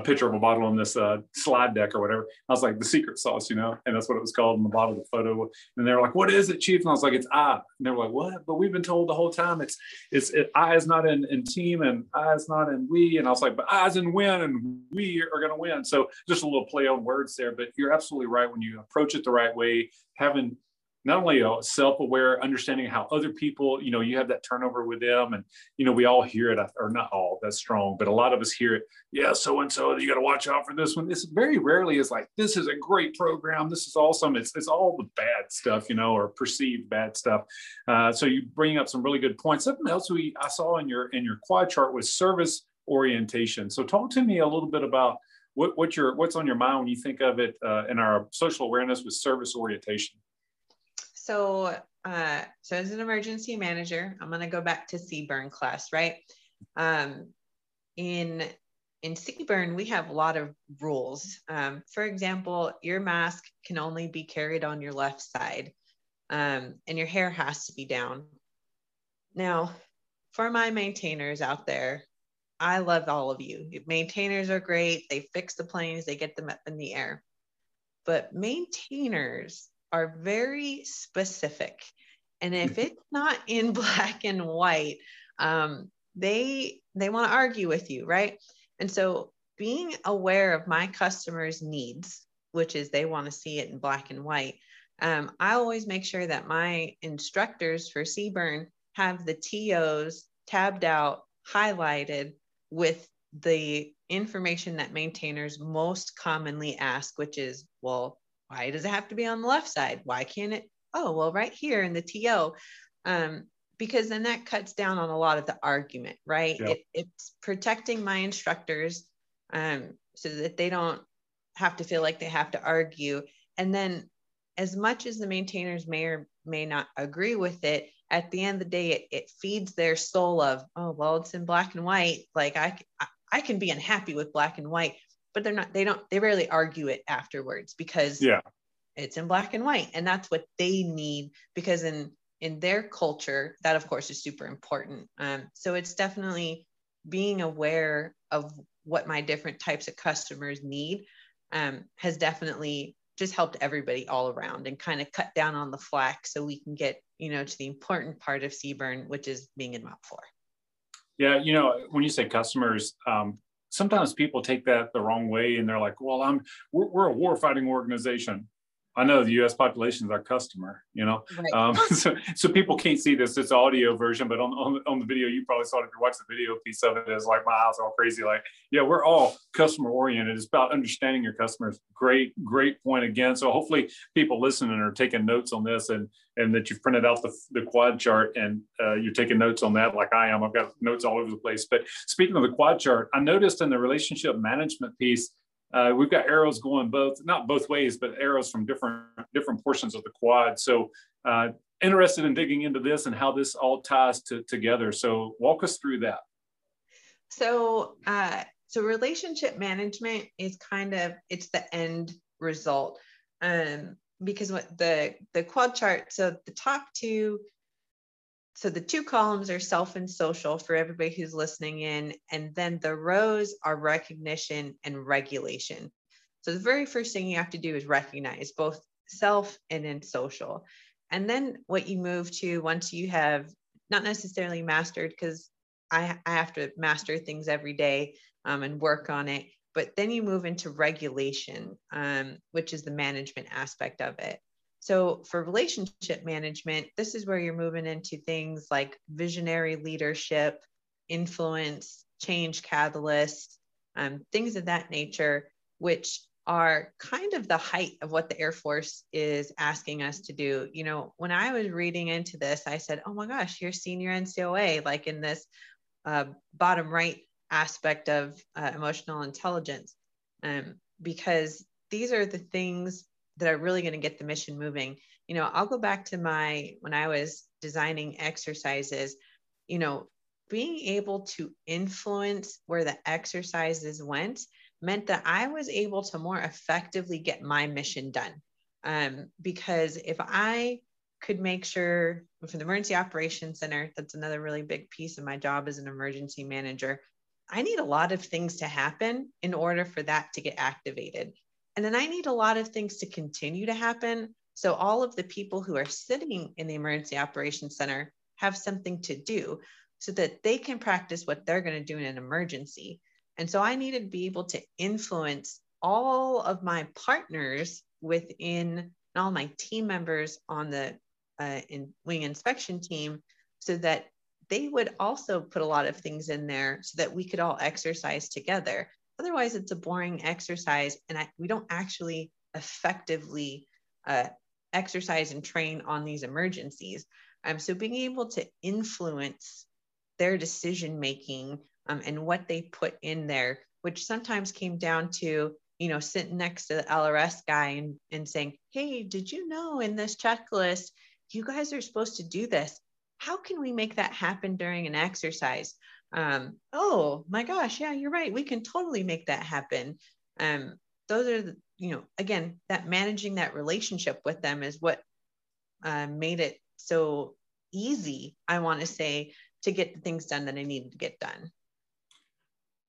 picture of a bottle on this uh, slide deck or whatever. I was like, the secret sauce, you know, and that's what it was called in the bottle, the photo. And they were like, what is it, chief? And I was like, it's I. And they were like, what? But we've been told the whole time it's, it's, it, I is not in, in team and I is not in we. And I was like, but I is in win and we are going to win. So just a little play on words there, but you're absolutely right. When you approach it the right way, having not only self-aware understanding how other people you know you have that turnover with them and you know we all hear it or not all that's strong but a lot of us hear it yeah so and so you got to watch out for this one. This very rarely is like this is a great program this is awesome. It's, it's all the bad stuff you know or perceived bad stuff. Uh, so you bring up some really good points. Something else we i saw in your in your quad chart was service orientation. So talk to me a little bit about what, what your what's on your mind when you think of it uh, in our social awareness with service orientation so, uh, so as an emergency manager, I'm going to go back to CBRN class, right? Um, in in CBRN, we have a lot of rules. Um, for example, your mask can only be carried on your left side, um, and your hair has to be down. Now, for my maintainers out there, I love all of you. Maintainers are great. They fix the planes, they get them up in the air. But maintainers are very specific. And if it's not in black and white, um, they they want to argue with you, right? And so being aware of my customers' needs, which is they want to see it in black and white, um, I always make sure that my instructors for CBRN have the TOs tabbed out, highlighted with the information that maintainers most commonly ask, which is, well, why does it have to be on the left side? Why can't it? Oh, well, right here in the TO. Um, because then that cuts down on a lot of the argument, right? Yep. It, it's protecting my instructors um, so that they don't have to feel like they have to argue. And then, as much as the maintainers may or may not agree with it, at the end of the day, it, it feeds their soul of, oh, well, it's in black and white. Like I, I can be unhappy with black and white, but they're not they don't they rarely argue it afterwards because yeah. it's in black and white and that's what they need because in in their culture that of course is super important. Um, so it's definitely being aware of what my different types of customers need um, has definitely just helped everybody all around and kind of cut down on the flack so we can get you know to the important part of CBRN which is being in MOPP 4 yeah you know when you say customers um, sometimes people take that the wrong way and they're like, well, I'm we're, we're a war fighting organization. I know the U.S. population is our customer, you know, right. um, so, so people can't see this. It's audio version, but on, on, on the video, you probably saw it if you watched the video piece of it. Is like my eyes all crazy. Like, yeah, we're all customer oriented. It's about understanding your customers. Great, great point again. So hopefully, people listening are taking notes on this, and and that you've printed out the, the quad chart and uh, you're taking notes on that, like I am. I've got notes all over the place. But speaking of the quad chart, I noticed in the relationship management piece uh, we've got arrows going both, not both ways, but arrows from different different portions of the quad. So uh, interested in digging into this and how this all ties to, together. So walk us through that. So uh, so relationship management is kind of it's the end result. Um, because what the the quad chart, so the top two so the two columns are self and social for everybody who's listening in. And then the rows are recognition and regulation. So the very first thing you have to do is recognize both self and in social. And then what you move to once you have not necessarily mastered, because I, I, have to master things every day um, and work on it. But then you move into regulation, um, which is the management aspect of it. So, for relationship management, this is where you're moving into things like visionary leadership, influence, change catalyst, um, things of that nature, which are kind of the height of what the Air Force is asking us to do. You know, when I was reading into this, I said, oh my gosh, you're senior NCOA, like in this uh, bottom right aspect of uh, emotional intelligence, um, because these are the things that are really going to get the mission moving. You know, I'll go back to my when I was designing exercises, you know, being able to influence where the exercises went meant that I was able to more effectively get my mission done. Um, because if I could make sure for the emergency operations center, that's another really big piece of my job as an emergency manager. I need a lot of things to happen in order for that to get activated. And then I need a lot of things to continue to happen. So all of the people who are sitting in the emergency operations center have something to do so that they can practice what they're going to do in an emergency. And so I needed to be able to influence all of my partners within and all my team members on the uh, in wing inspection team so that they would also put a lot of things in there so that we could all exercise together. Otherwise, it's a boring exercise, and I, we don't actually effectively uh, exercise and train on these emergencies. Um, so, being able to influence their decision making um, and what they put in there, which sometimes came down to you know sitting next to the LRS guy and, and saying, "Hey, did you know in this checklist you guys are supposed to do this?" how can we make that happen during an exercise? Um, oh my gosh, yeah, you're right. We can totally make that happen. Um, those are, the, you know, again, that managing that relationship with them is what uh, made it so easy, I want to say, to get the things done that I needed to get done.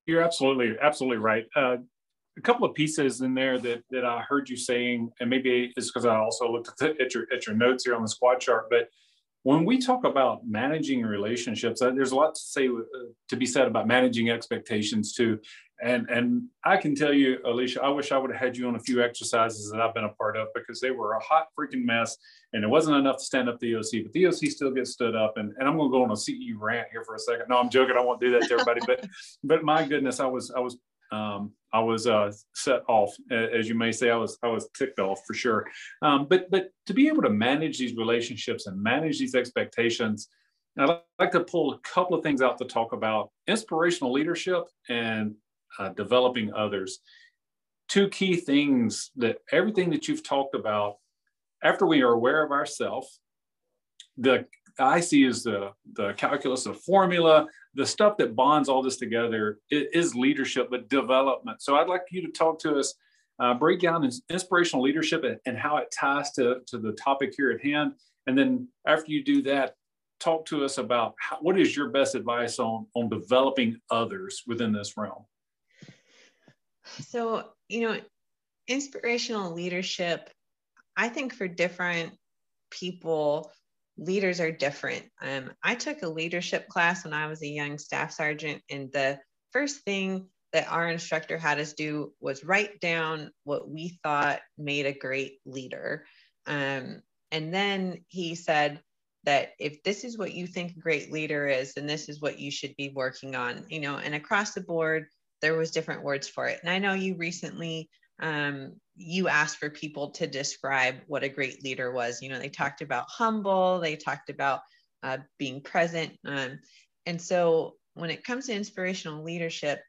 You're absolutely, absolutely right. Uh, a couple of pieces in there that that I heard you saying, and maybe it's because I also looked at, the, at your at your notes here on the squad chart, but when we talk about managing relationships, uh, there's a lot to say uh, to be said about managing expectations too. And and I can tell you, Alicia, I wish I would have had you on a few exercises that I've been a part of because they were a hot freaking mess, and it wasn't enough to stand up the EOC. But the EOC still gets stood up, and, and I'm going to go on a CE rant here for a second. No, I'm joking. I won't do that to everybody. but but my goodness, I was I was um, I was uh, set off, as you may say. I was I was ticked off for sure. Um, but but to be able to manage these relationships and manage these expectations, I'd like to pull a couple of things out to talk about inspirational leadership and uh, developing others. Two key things that everything that you've talked about, after we are aware of ourselves, the I see is the the calculus, the formula, the stuff that bonds all this together is leadership, but development. So I'd like you to talk to us, uh, break down inspirational leadership and how it ties to, to the topic here at hand. And then after you do that, talk to us about how, what is your best advice on, on developing others within this realm? So, you know, inspirational leadership, I think for different people, leaders are different. Um, I took a leadership class when I was a young staff sergeant, and the first thing that our instructor had us do was write down what we thought made a great leader. Um, and then he said that if this is what you think a great leader is, then this is what you should be working on, you know, and across the board, there was different words for it. And I know you recently um, you asked for people to describe what a great leader was. You know, they talked about humble, they talked about uh, being present. Um, and so when it comes to inspirational leadership,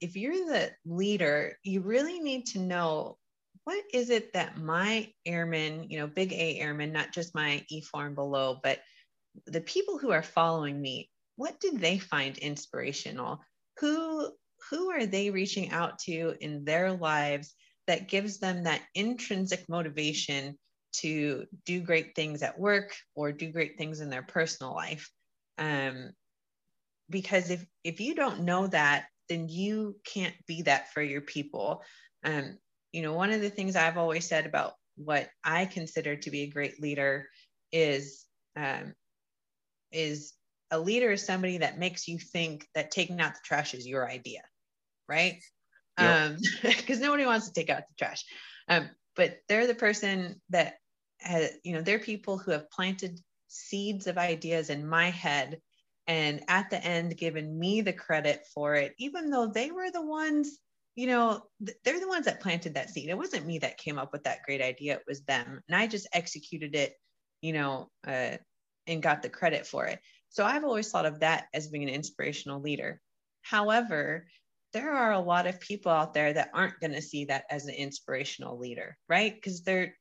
if you're the leader, you really need to know what is it that my airmen, you know, big A airmen, not just my E form below, but the people who are following me, what did they find inspirational? Who who are they reaching out to in their lives that gives them that intrinsic motivation to do great things at work or do great things in their personal life? Um, because if if you don't know that then you can't be that for your people. Um, you know one of the things i've always said about what i consider to be a great leader is um, is a leader is somebody that makes you think that taking out the trash is your idea right? Yep. Um, because nobody wants to take out the trash. Um, but they're the person that has, you know, they're people who have planted seeds of ideas in my head and at the end given me the credit for it, even though they were the ones, you know, they're the ones that planted that seed. It wasn't me that came up with that great idea, it was them. And I just executed it, you know, uh, and got the credit for it. So I've always thought of that as being an inspirational leader. However, there are a lot of people out there that aren't going to see that as an inspirational leader, right? Because they're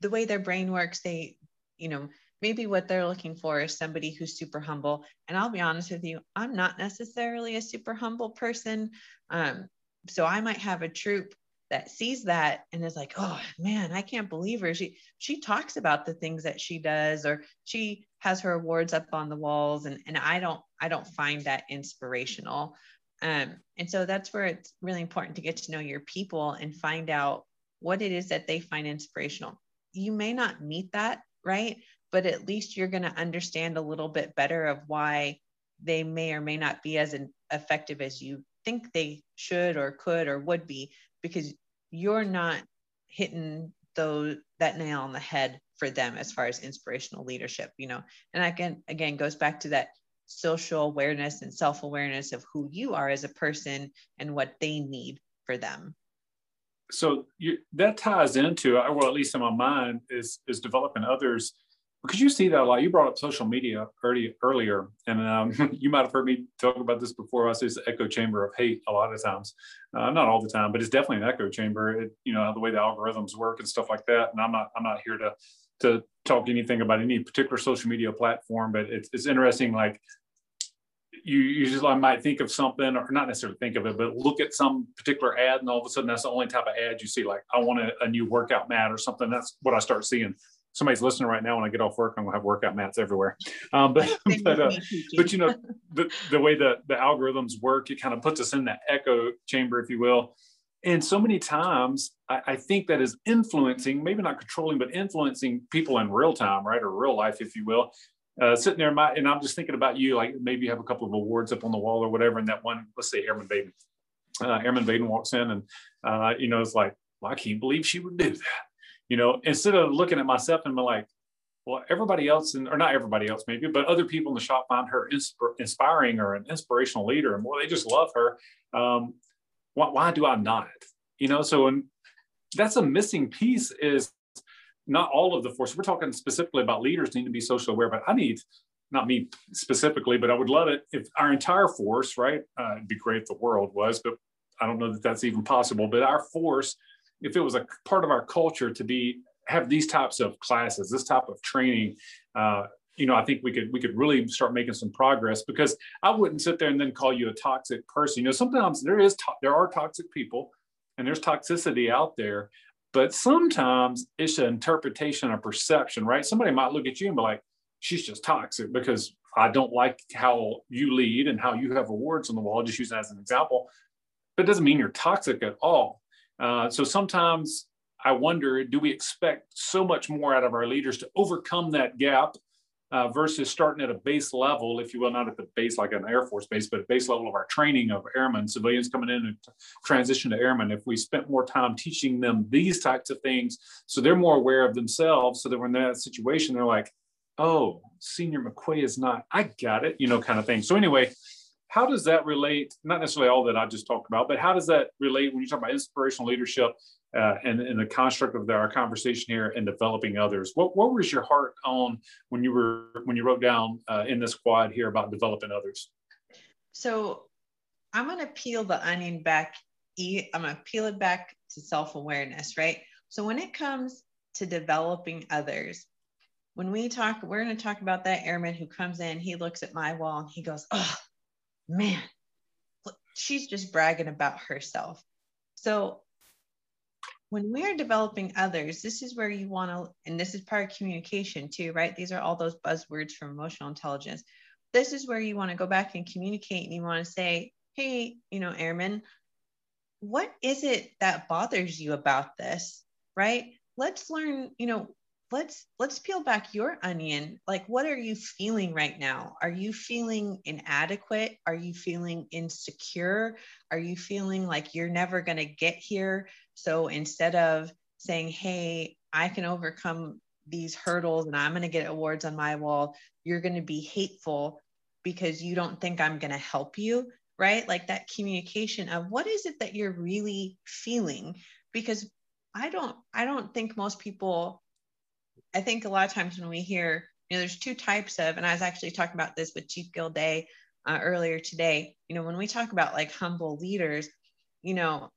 the way their brain works, they, you know, maybe what they're looking for is somebody who's super humble. And I'll be honest with you, I'm not necessarily a super humble person. Um, so I might have a troop that sees that and is like, oh man, I can't believe her. She she talks about the things that she does, or she has her awards up on the walls, and and I don't I don't find that inspirational. Um, and so that's where it's really important to get to know your people and find out what it is that they find inspirational. You may not meet that, right? But at least you're going to understand a little bit better of why they may or may not be as effective as you think they should or could or would be because you're not hitting those that nail on the head for them as far as inspirational leadership you know and again again goes back to that social awareness and self-awareness of who you are as a person and what they need for them so you, that ties into well at least in my mind is is developing others because you see that a lot. You brought up social media early, earlier, and um, you might have heard me talk about this before. I say it's the echo chamber of hate a lot of times, uh, not all the time, but it's definitely an echo chamber. It, you know the way the algorithms work and stuff like that. And I'm not I'm not here to to talk anything about any particular social media platform, but it's, it's interesting. Like you, you just I might think of something, or not necessarily think of it, but look at some particular ad, and all of a sudden that's the only type of ad you see. Like I want a, a new workout mat or something. That's what I start seeing somebody's listening right now when I get off work, I'm gonna have workout mats everywhere. Um, but but uh, but you know the, the way the the algorithms work, it kind of puts us in that echo chamber, if you will. And so many times, I, I think that is influencing, maybe not controlling, but influencing people in real time, right, or real life, if you will. Uh, sitting there, my, and I'm just thinking about you, like maybe you have a couple of awards up on the wall or whatever, and that one, let's say Airman Baden, uh, Airman Baden walks in, and uh, you know, it's like, well, I can't believe she would do that you know, instead of looking at myself and be like, well, everybody else, and or not everybody else maybe, but other people in the shop find her insp- inspiring or an inspirational leader, and well, they just love her. Um, why, why do I not? You know, so and that's a missing piece is not all of the force. We're talking specifically about leaders need to be social aware, but I need not me specifically, but I would love it if our entire force, right? Uh, it'd be great if the world was, but I don't know that that's even possible. But our force if it was a part of our culture to be have these types of classes, this type of training, uh, you know, I think we could we could really start making some progress because I wouldn't sit there and then call you a toxic person. You know, sometimes there is to- there are toxic people and there's toxicity out there, but sometimes it's an interpretation or perception, right? Somebody might look at you and be like, "She's just toxic because I don't like how you lead and how you have awards on the wall." Just use that as an example, but it doesn't mean you're toxic at all. Uh, so sometimes I wonder, do we expect so much more out of our leaders to overcome that gap uh, versus starting at a base level, if you will, not at the base like an Air Force base, but a base level of our training of airmen, civilians coming in and transition to airmen. If we spent more time teaching them these types of things, so they're more aware of themselves, so that when they're in that situation, they're like, oh, Senior McQuay is not, I got it, you know, kind of thing. So anyway, how does that relate? Not necessarily all that I just talked about, but how does that relate when you talk about inspirational leadership uh, and, and the construct of the, our conversation here and developing others? What, what was your heart on when you were when you wrote down uh, in this quad here about developing others? So I'm going to peel the onion back. I'm going to peel it back to self awareness, right? So when it comes to developing others, when we talk, we're going to talk about that airman who comes in, he looks at my wall and he goes, Oh, man, she's just bragging about herself. So when we're developing others, this is where you want to, and this is part of communication too, right? These are all those buzzwords from emotional intelligence. This is where you want to go back and communicate and you want to say, hey, you know, Airman, what is it that bothers you about this? Right? Let's learn, you know, let's let's peel back your onion. Like what are you feeling right now? Are you feeling inadequate? Are you feeling insecure? Are you feeling like you're never going to get here? So instead of saying hey i can overcome these hurdles and i'm going to get awards on my wall you're going to be hateful because you don't think i'm going to help you right? Like that communication of what is it that you're really feeling? Because i don't i don't think most people I think a lot of times when we hear, you know, there's two types of, and I was actually talking about this with Chief Gilday uh, earlier today. You know, when we talk about like humble leaders, you know,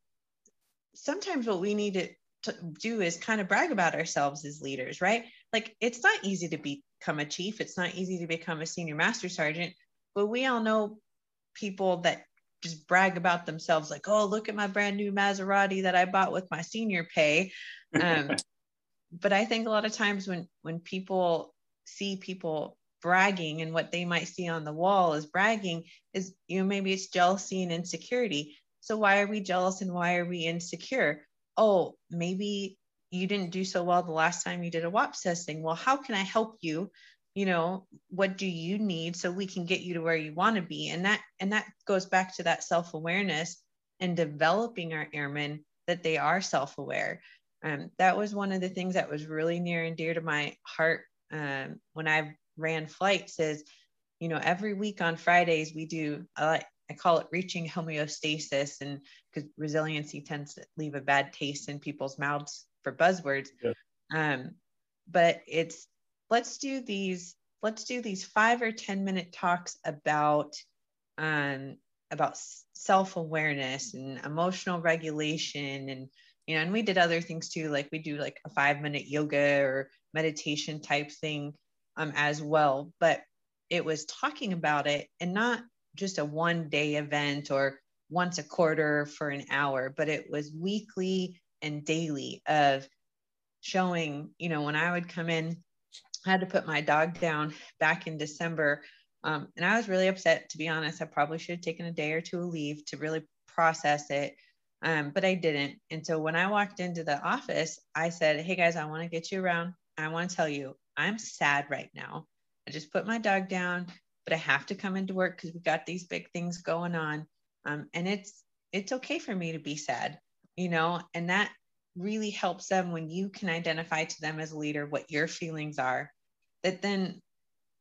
sometimes what we need to, to do is kind of brag about ourselves as leaders, right? Like it's not easy to become a chief, it's not easy to become a senior master sergeant, but we all know people that just brag about themselves like oh look at my brand new maserati that i bought with my senior pay um, but i think a lot of times when when people see people bragging and what they might see on the wall as bragging is you know maybe it's jealousy and insecurity. So why are we jealous and why are we insecure? Oh maybe you didn't do so well the last time you did a WAPS testing well how can i help you? You know what do you need so we can get you to where you want to be? And that and that goes back to that self-awareness and developing our airmen that they are self-aware um, that was one of the things that was really near and dear to my heart um, when i ran flights is you know every week on fridays we do i like I call it reaching homeostasis, and because resiliency tends to leave a bad taste in people's mouths for buzzwords. Yeah. Um, but it's let's do these let's do these five or ten minute talks about um, about self-awareness and emotional regulation and you know and we did other things too like we do like a five minute yoga or meditation type thing um, as well but it was talking about it and not just a one day event or once a quarter for an hour but it was weekly and daily of showing you know when i would come in I had to put my dog down back in December. Um, and I was really upset, to be honest. I probably should have taken a day or two of leave to really process it. Um, but I didn't. And so when I walked into the office, I said, Hey guys, I want to get you around. I want to tell you, I'm sad right now. I just put my dog down, but I have to come into work because we got these big things going on. Um, and it's it's okay for me to be sad, you know, and that really helps them when you can identify to them as a leader what your feelings are that then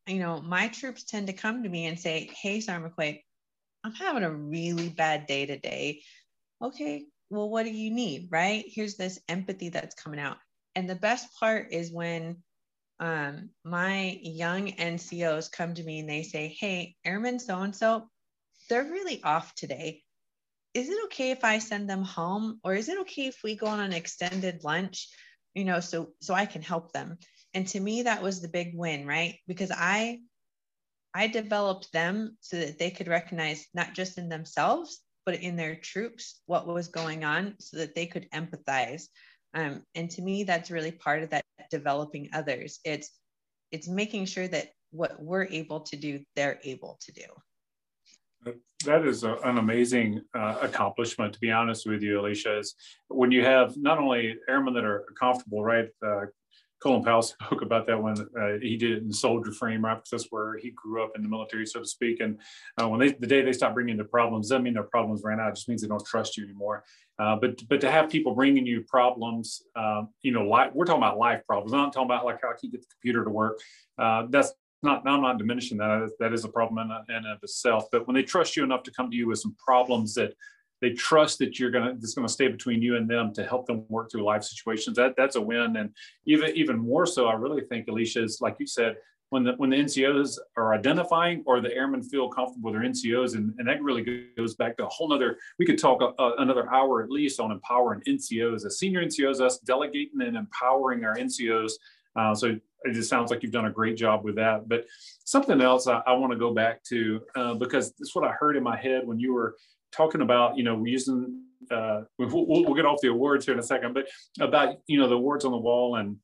you know my troops tend to come to me and say hey mcquay i'm having a really bad day today okay well what do you need right? Here's this empathy that's coming out. And the best part is when um, my young ncos come to me and they say hey airman so and so they're really off today. Is it okay if i send them home? Or is it okay if we go on an extended lunch you know so so i can help them? And to me that was the big win right? Because i i developed them so that they could recognize not just in themselves but in their troops what was going on so that they could empathize. Um, and to me that's really part of that developing others. It's it's making sure that what we're able to do they're able to do. That is a, an amazing uh, accomplishment to be honest with you alicia. Is when you have not only airmen that are comfortable right uh, Colin Powell spoke about that when uh, he did it in soldier frame, right? Because that's where he grew up in the military, so to speak. And uh, when they, the day they stop bringing the problems, doesn't mean their problems ran out. It just means they don't trust you anymore. Uh, but but to have people bringing you problems, um, you know, life, we're talking about life problems. I'm not talking about like how I can get the computer to work. Uh, that's not. I'm not diminishing that. That is a problem in, in of itself. But when they trust you enough to come to you with some problems that they trust that you're gonna it's gonna stay between you and them to help them work through life situations. That that's a win. And even even more so, I really think Alicia is like you said, when the when the NCOs are identifying or the airmen feel comfortable with their NCOs, and, and that really goes back to a whole nother. We could talk a, a, another hour at least on empowering NCOs as senior NCOs, us delegating and empowering our NCOs. Uh, so it just sounds like you've done a great job with that. But something else I, I want to go back to uh, because it's what I heard in my head when you were talking about, you know, using, uh, we'll, we'll get off the awards here in a second, but about, you know, the awards on the wall and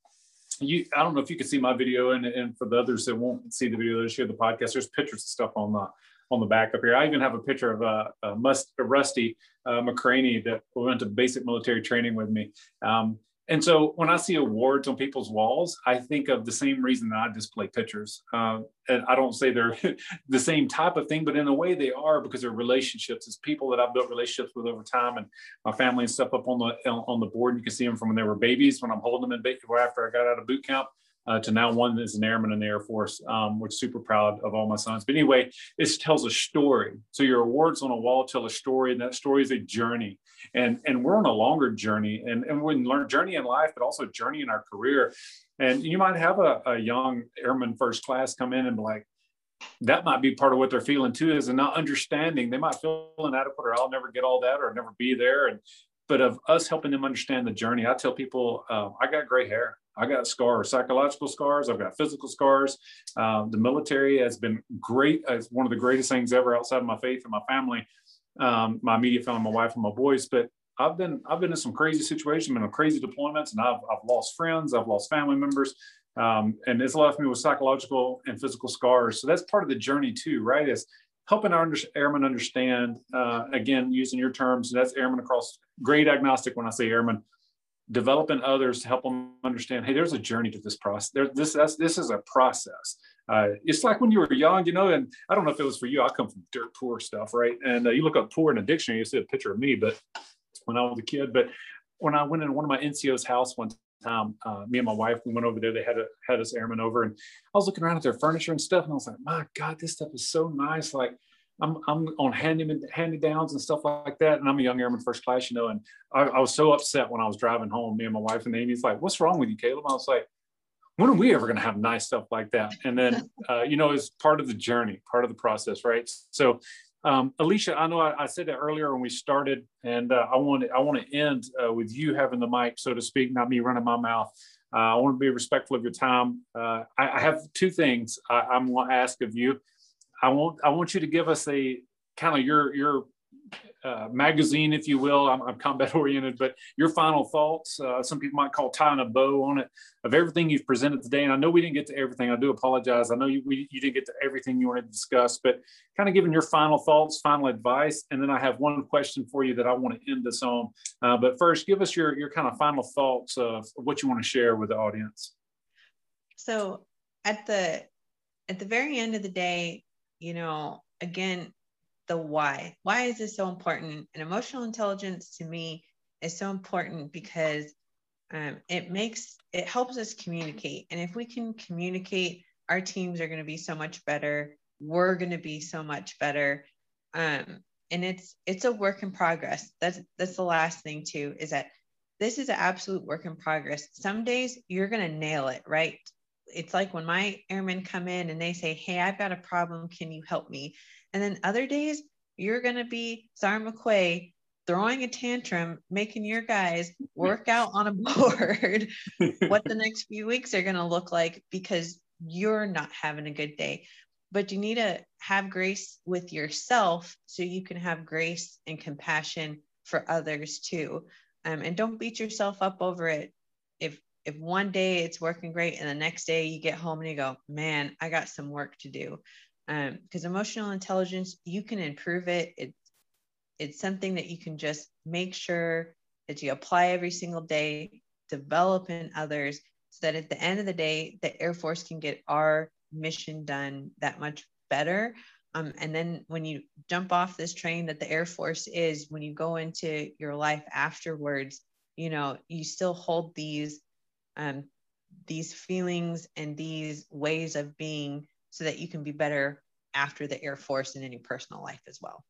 you, I don't know if you can see my video and, and for the others that won't see the video, that share the podcast, there's pictures of stuff on the, on the back up here. I even have a picture of uh, a, Must, a Rusty uh, McCraney that went to basic military training with me. Um, and so when I see awards on people's walls, I think of the same reason that I display pictures. Uh, and I don't say they're the same type of thing, but in a way they are because they're relationships. It's people that I've built relationships with over time, and my family and stuff up on the on the board. You can see them from when they were babies, when I'm holding them in after I got out of boot camp uh, to now one is an airman in the Air Force, um, which super proud of all my sons. But anyway, this tells a story. So your awards on a wall tell a story, and that story is a journey. And and we're on a longer journey, and and we learn journey in life, but also journey in our career. And you might have a, a young airman first class come in and be like, that might be part of what they're feeling too is and not understanding they might feel inadequate or i'll never get all that or never be there and but of us helping them understand the journey i tell people uh, i got gray hair I got scars, psychological scars. I've got physical scars. Um, the military has been great. It's one of the greatest things ever outside of my faith and my family. Um, my immediate family, my wife and my boys. But I've been I've been in some crazy situations, been in crazy deployments, and I've I've lost friends, I've lost family members, um, and it's left me with psychological and physical scars. So that's part of the journey too, right? Is helping our airmen understand. Uh, again, using your terms, that's airmen across grade agnostic. When I say airmen, developing others to help them understand. Hey, there's a journey to this process. There, this this is a process. Uh, it's like when you were young, you know, and I don't know if it was for you. I come from dirt poor stuff, right? And uh, you look up poor in a dictionary, you see a picture of me, but when I was a kid. But when I went in one of my NCO's house one time, uh, me and my wife, we went over there. They had a, had us airmen over, and I was looking around at their furniture and stuff, and I was like, my God, this stuff is so nice. Like I'm, I'm on handy handy downs and stuff like that. And I'm a young airman first class, you know, and I, I was so upset when I was driving home, me and my wife and Amy's like, what's wrong with you, Caleb? I was like, when are we ever going to have nice stuff like that? And then, uh, you know, it's part of the journey, part of the process, right? So, um, Alicia, I know I, I, said that earlier when we started, and uh, I want to I want to end uh, with you having the mic, so to speak, not me running my mouth. Uh, I want to be respectful of your time. Uh, I, I, have two things I, am going to ask of you. I want I want you to give us a kind of your your uh, magazine, if you will. I'm, I'm, combat oriented, but your final thoughts. Uh, some people might call tying a bow on it of everything you've presented today. And I know we didn't get to everything. I do apologize. I know you we, you didn't get to everything you wanted to discuss, but kind of giving your final thoughts, final advice, and then I have one question for you that I want to end this on. Uh, but first, give us your your kind of final thoughts of what you want to share with the audience. So at the at the very end of the day, you know, again, the why. Why is this so important? And emotional intelligence to me is so important because um, it makes it helps us communicate. And if we can communicate, our teams are going to be so much better. We're going to be so much better. Um, and it's it's a work in progress. That's that's the last thing too, is that this is an absolute work in progress. Some days you're going to nail it, right? It's like when my airmen come in and they say, Hey, I've got a problem. Can you help me? And then other days, you're going to be Sergeant McQuay throwing a tantrum, making your guys work out on a board what the next few weeks are going to look like because you're not having a good day. But you need to have grace with yourself so you can have grace and compassion for others too. Um, and don't beat yourself up over it. If if one day it's working great and the next day you get home and you go, man, I got some work to do. Because um, emotional intelligence you can improve it. It's it's something that you can just make sure that you apply every single day develop in others so that at the end of the day the air force can get our mission done that much better. Um, and then when you jump off this train that the air force is when you go into your life afterwards you know you still hold these um, these feelings and these ways of being so that you can be better after the Air Force and in your personal life as well.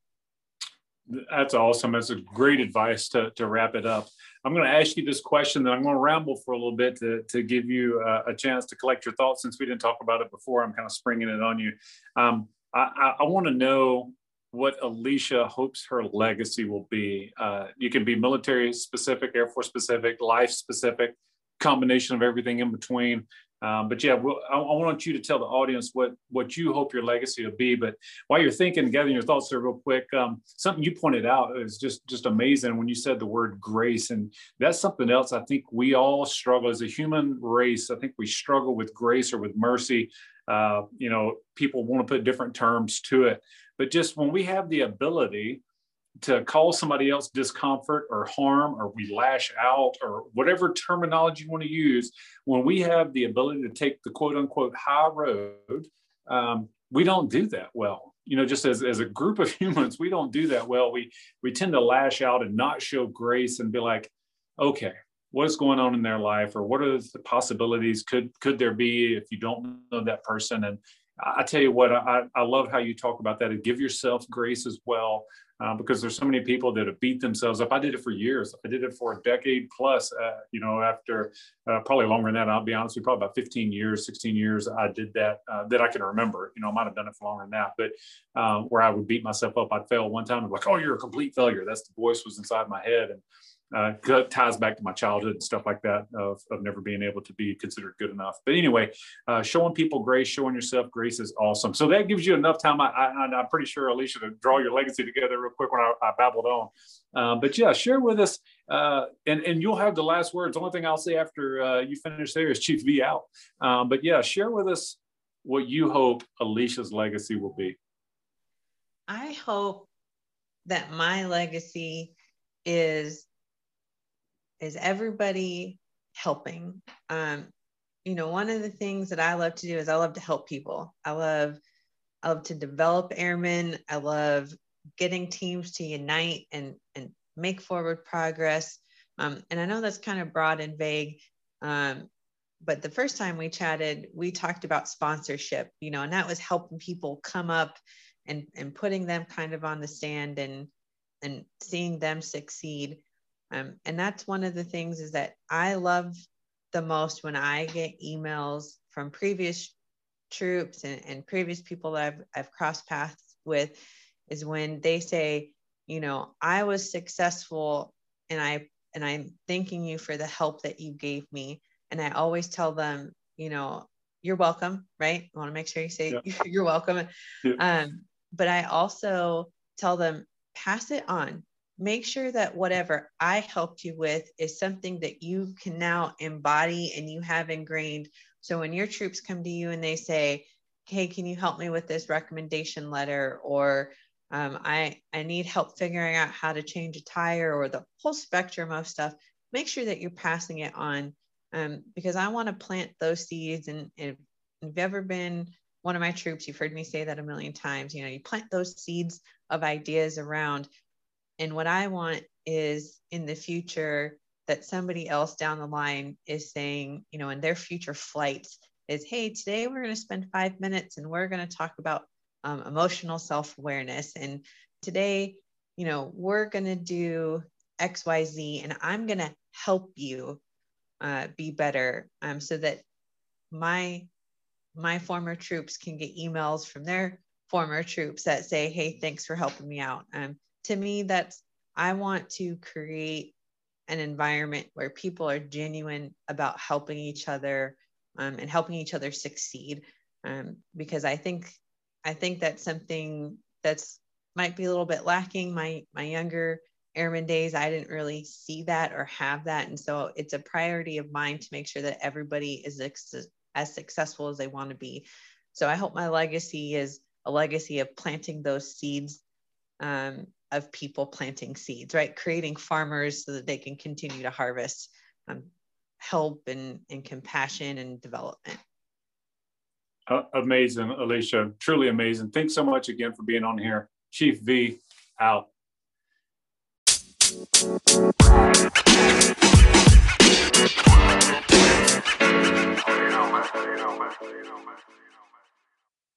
That's awesome. That's a great advice to, to wrap it up. I'm going to ask you this question, then I'm going to ramble for a little bit to, to give you a, a chance to collect your thoughts. Since we didn't talk about it before, I'm kind of springing it on you. Um, I, I, I want to know what Alicia hopes her legacy will be. Uh, you can be military specific, Air Force specific, life specific, combination of everything in between. Um, but yeah, well, I, I, want you to tell the audience what what you hope your legacy will be. But while you're thinking, gathering your thoughts there real quick, um, something you pointed out is just just amazing when you said the word grace, and that's something else I think we all struggle as a human race. I think we struggle with grace or with mercy. Uh, you know, people want to put different terms to it, but just when we have the ability to call somebody else discomfort or harm or we lash out or whatever terminology you want to use when we have the ability to take the quote unquote high road um, we don't do that well. You know just as, as a group of humans we don't do that well. We we tend to lash out and not show grace and be like okay what's going on in their life or what are the possibilities? Could could there be if you don't know that person? And I tell you what, I, I love how you talk about that and give yourself grace as well uh, because there's so many people that have beat themselves up. I did it for years. I did it for a decade plus. Uh, you know, after uh, probably longer than that. I'll be honest with you, probably about 15 years, 16 years. I did that uh, that I can remember. You know, I might have done it for longer than that, but uh, where I would beat myself up, I'd fail one time be like, "Oh, you're a complete failure." That's the voice was inside my head, and uh, ties back to my childhood and stuff like that of, of never being able to be considered good enough. But anyway, uh, showing people grace, showing yourself grace is awesome. So that gives you enough time. I, I, am pretty sure, Alicia, to draw your legacy together real quick when I, I babbled on. Um, but yeah, share with us, uh, and, and you'll have the last words. The only thing I'll say after uh, you finish there is Chief V out. Um, but yeah, share with us what you hope Alicia's legacy will be. I hope that my legacy is is everybody helping. Um, you know, one of the things that I love to do is I love to help people. I love, I love to develop airmen. I love getting teams to unite and and make forward progress. Um, and I know that's kind of broad and vague. Um, but the first time we chatted, we talked about sponsorship, you know, and that was helping people come up and and putting them kind of on the stand and and seeing them succeed. Um, and that's one of the things is that I love the most when I get emails from previous troops and, and previous people that I've, I've crossed paths with is when they say, you know, I was successful and I and I'm thanking you for the help that you gave me. And I always tell them, you know, you're welcome, right? I want to make sure you say yeah. you're welcome. Yeah. Um, but I also tell them, pass it on make sure that whatever I helped you with is something that you can now embody and you have ingrained. So when your troops come to you and they say, Hey, can you help me with this recommendation letter? Or um, I, I need help figuring out how to change a tire or the whole spectrum of stuff, make sure that you're passing it on um, because I want to plant those seeds. And if you've ever been one of my troops, you've heard me say that a million times, you know, you plant those seeds of ideas around and what I want is in the future that somebody else down the line is saying, you know, in their future flights, is hey, today we're going to spend five minutes and we're going to talk about um, emotional self awareness. And today, you know, we're going to do XYZ and I'm going to help you uh, be better um, so that my my former troops can get emails from their former troops that say hey thanks for helping me out um, to me that's i want to create an environment where people are genuine about helping each other um, and helping each other succeed. Um, because i think i think that's something that's might be a little bit lacking my my younger airman days i didn't really see that or have that. And so it's a priority of mine to make sure that everybody is ex- as successful as they want to be. So i hope my legacy is a legacy of planting those seeds um, of people planting seeds, right? Creating farmers so that they can continue to harvest um, help and, and compassion and development. Uh, amazing, Alicia. Truly amazing. Thanks so much again for being on here. Chief V out. You know, man. You know, man. You know, man.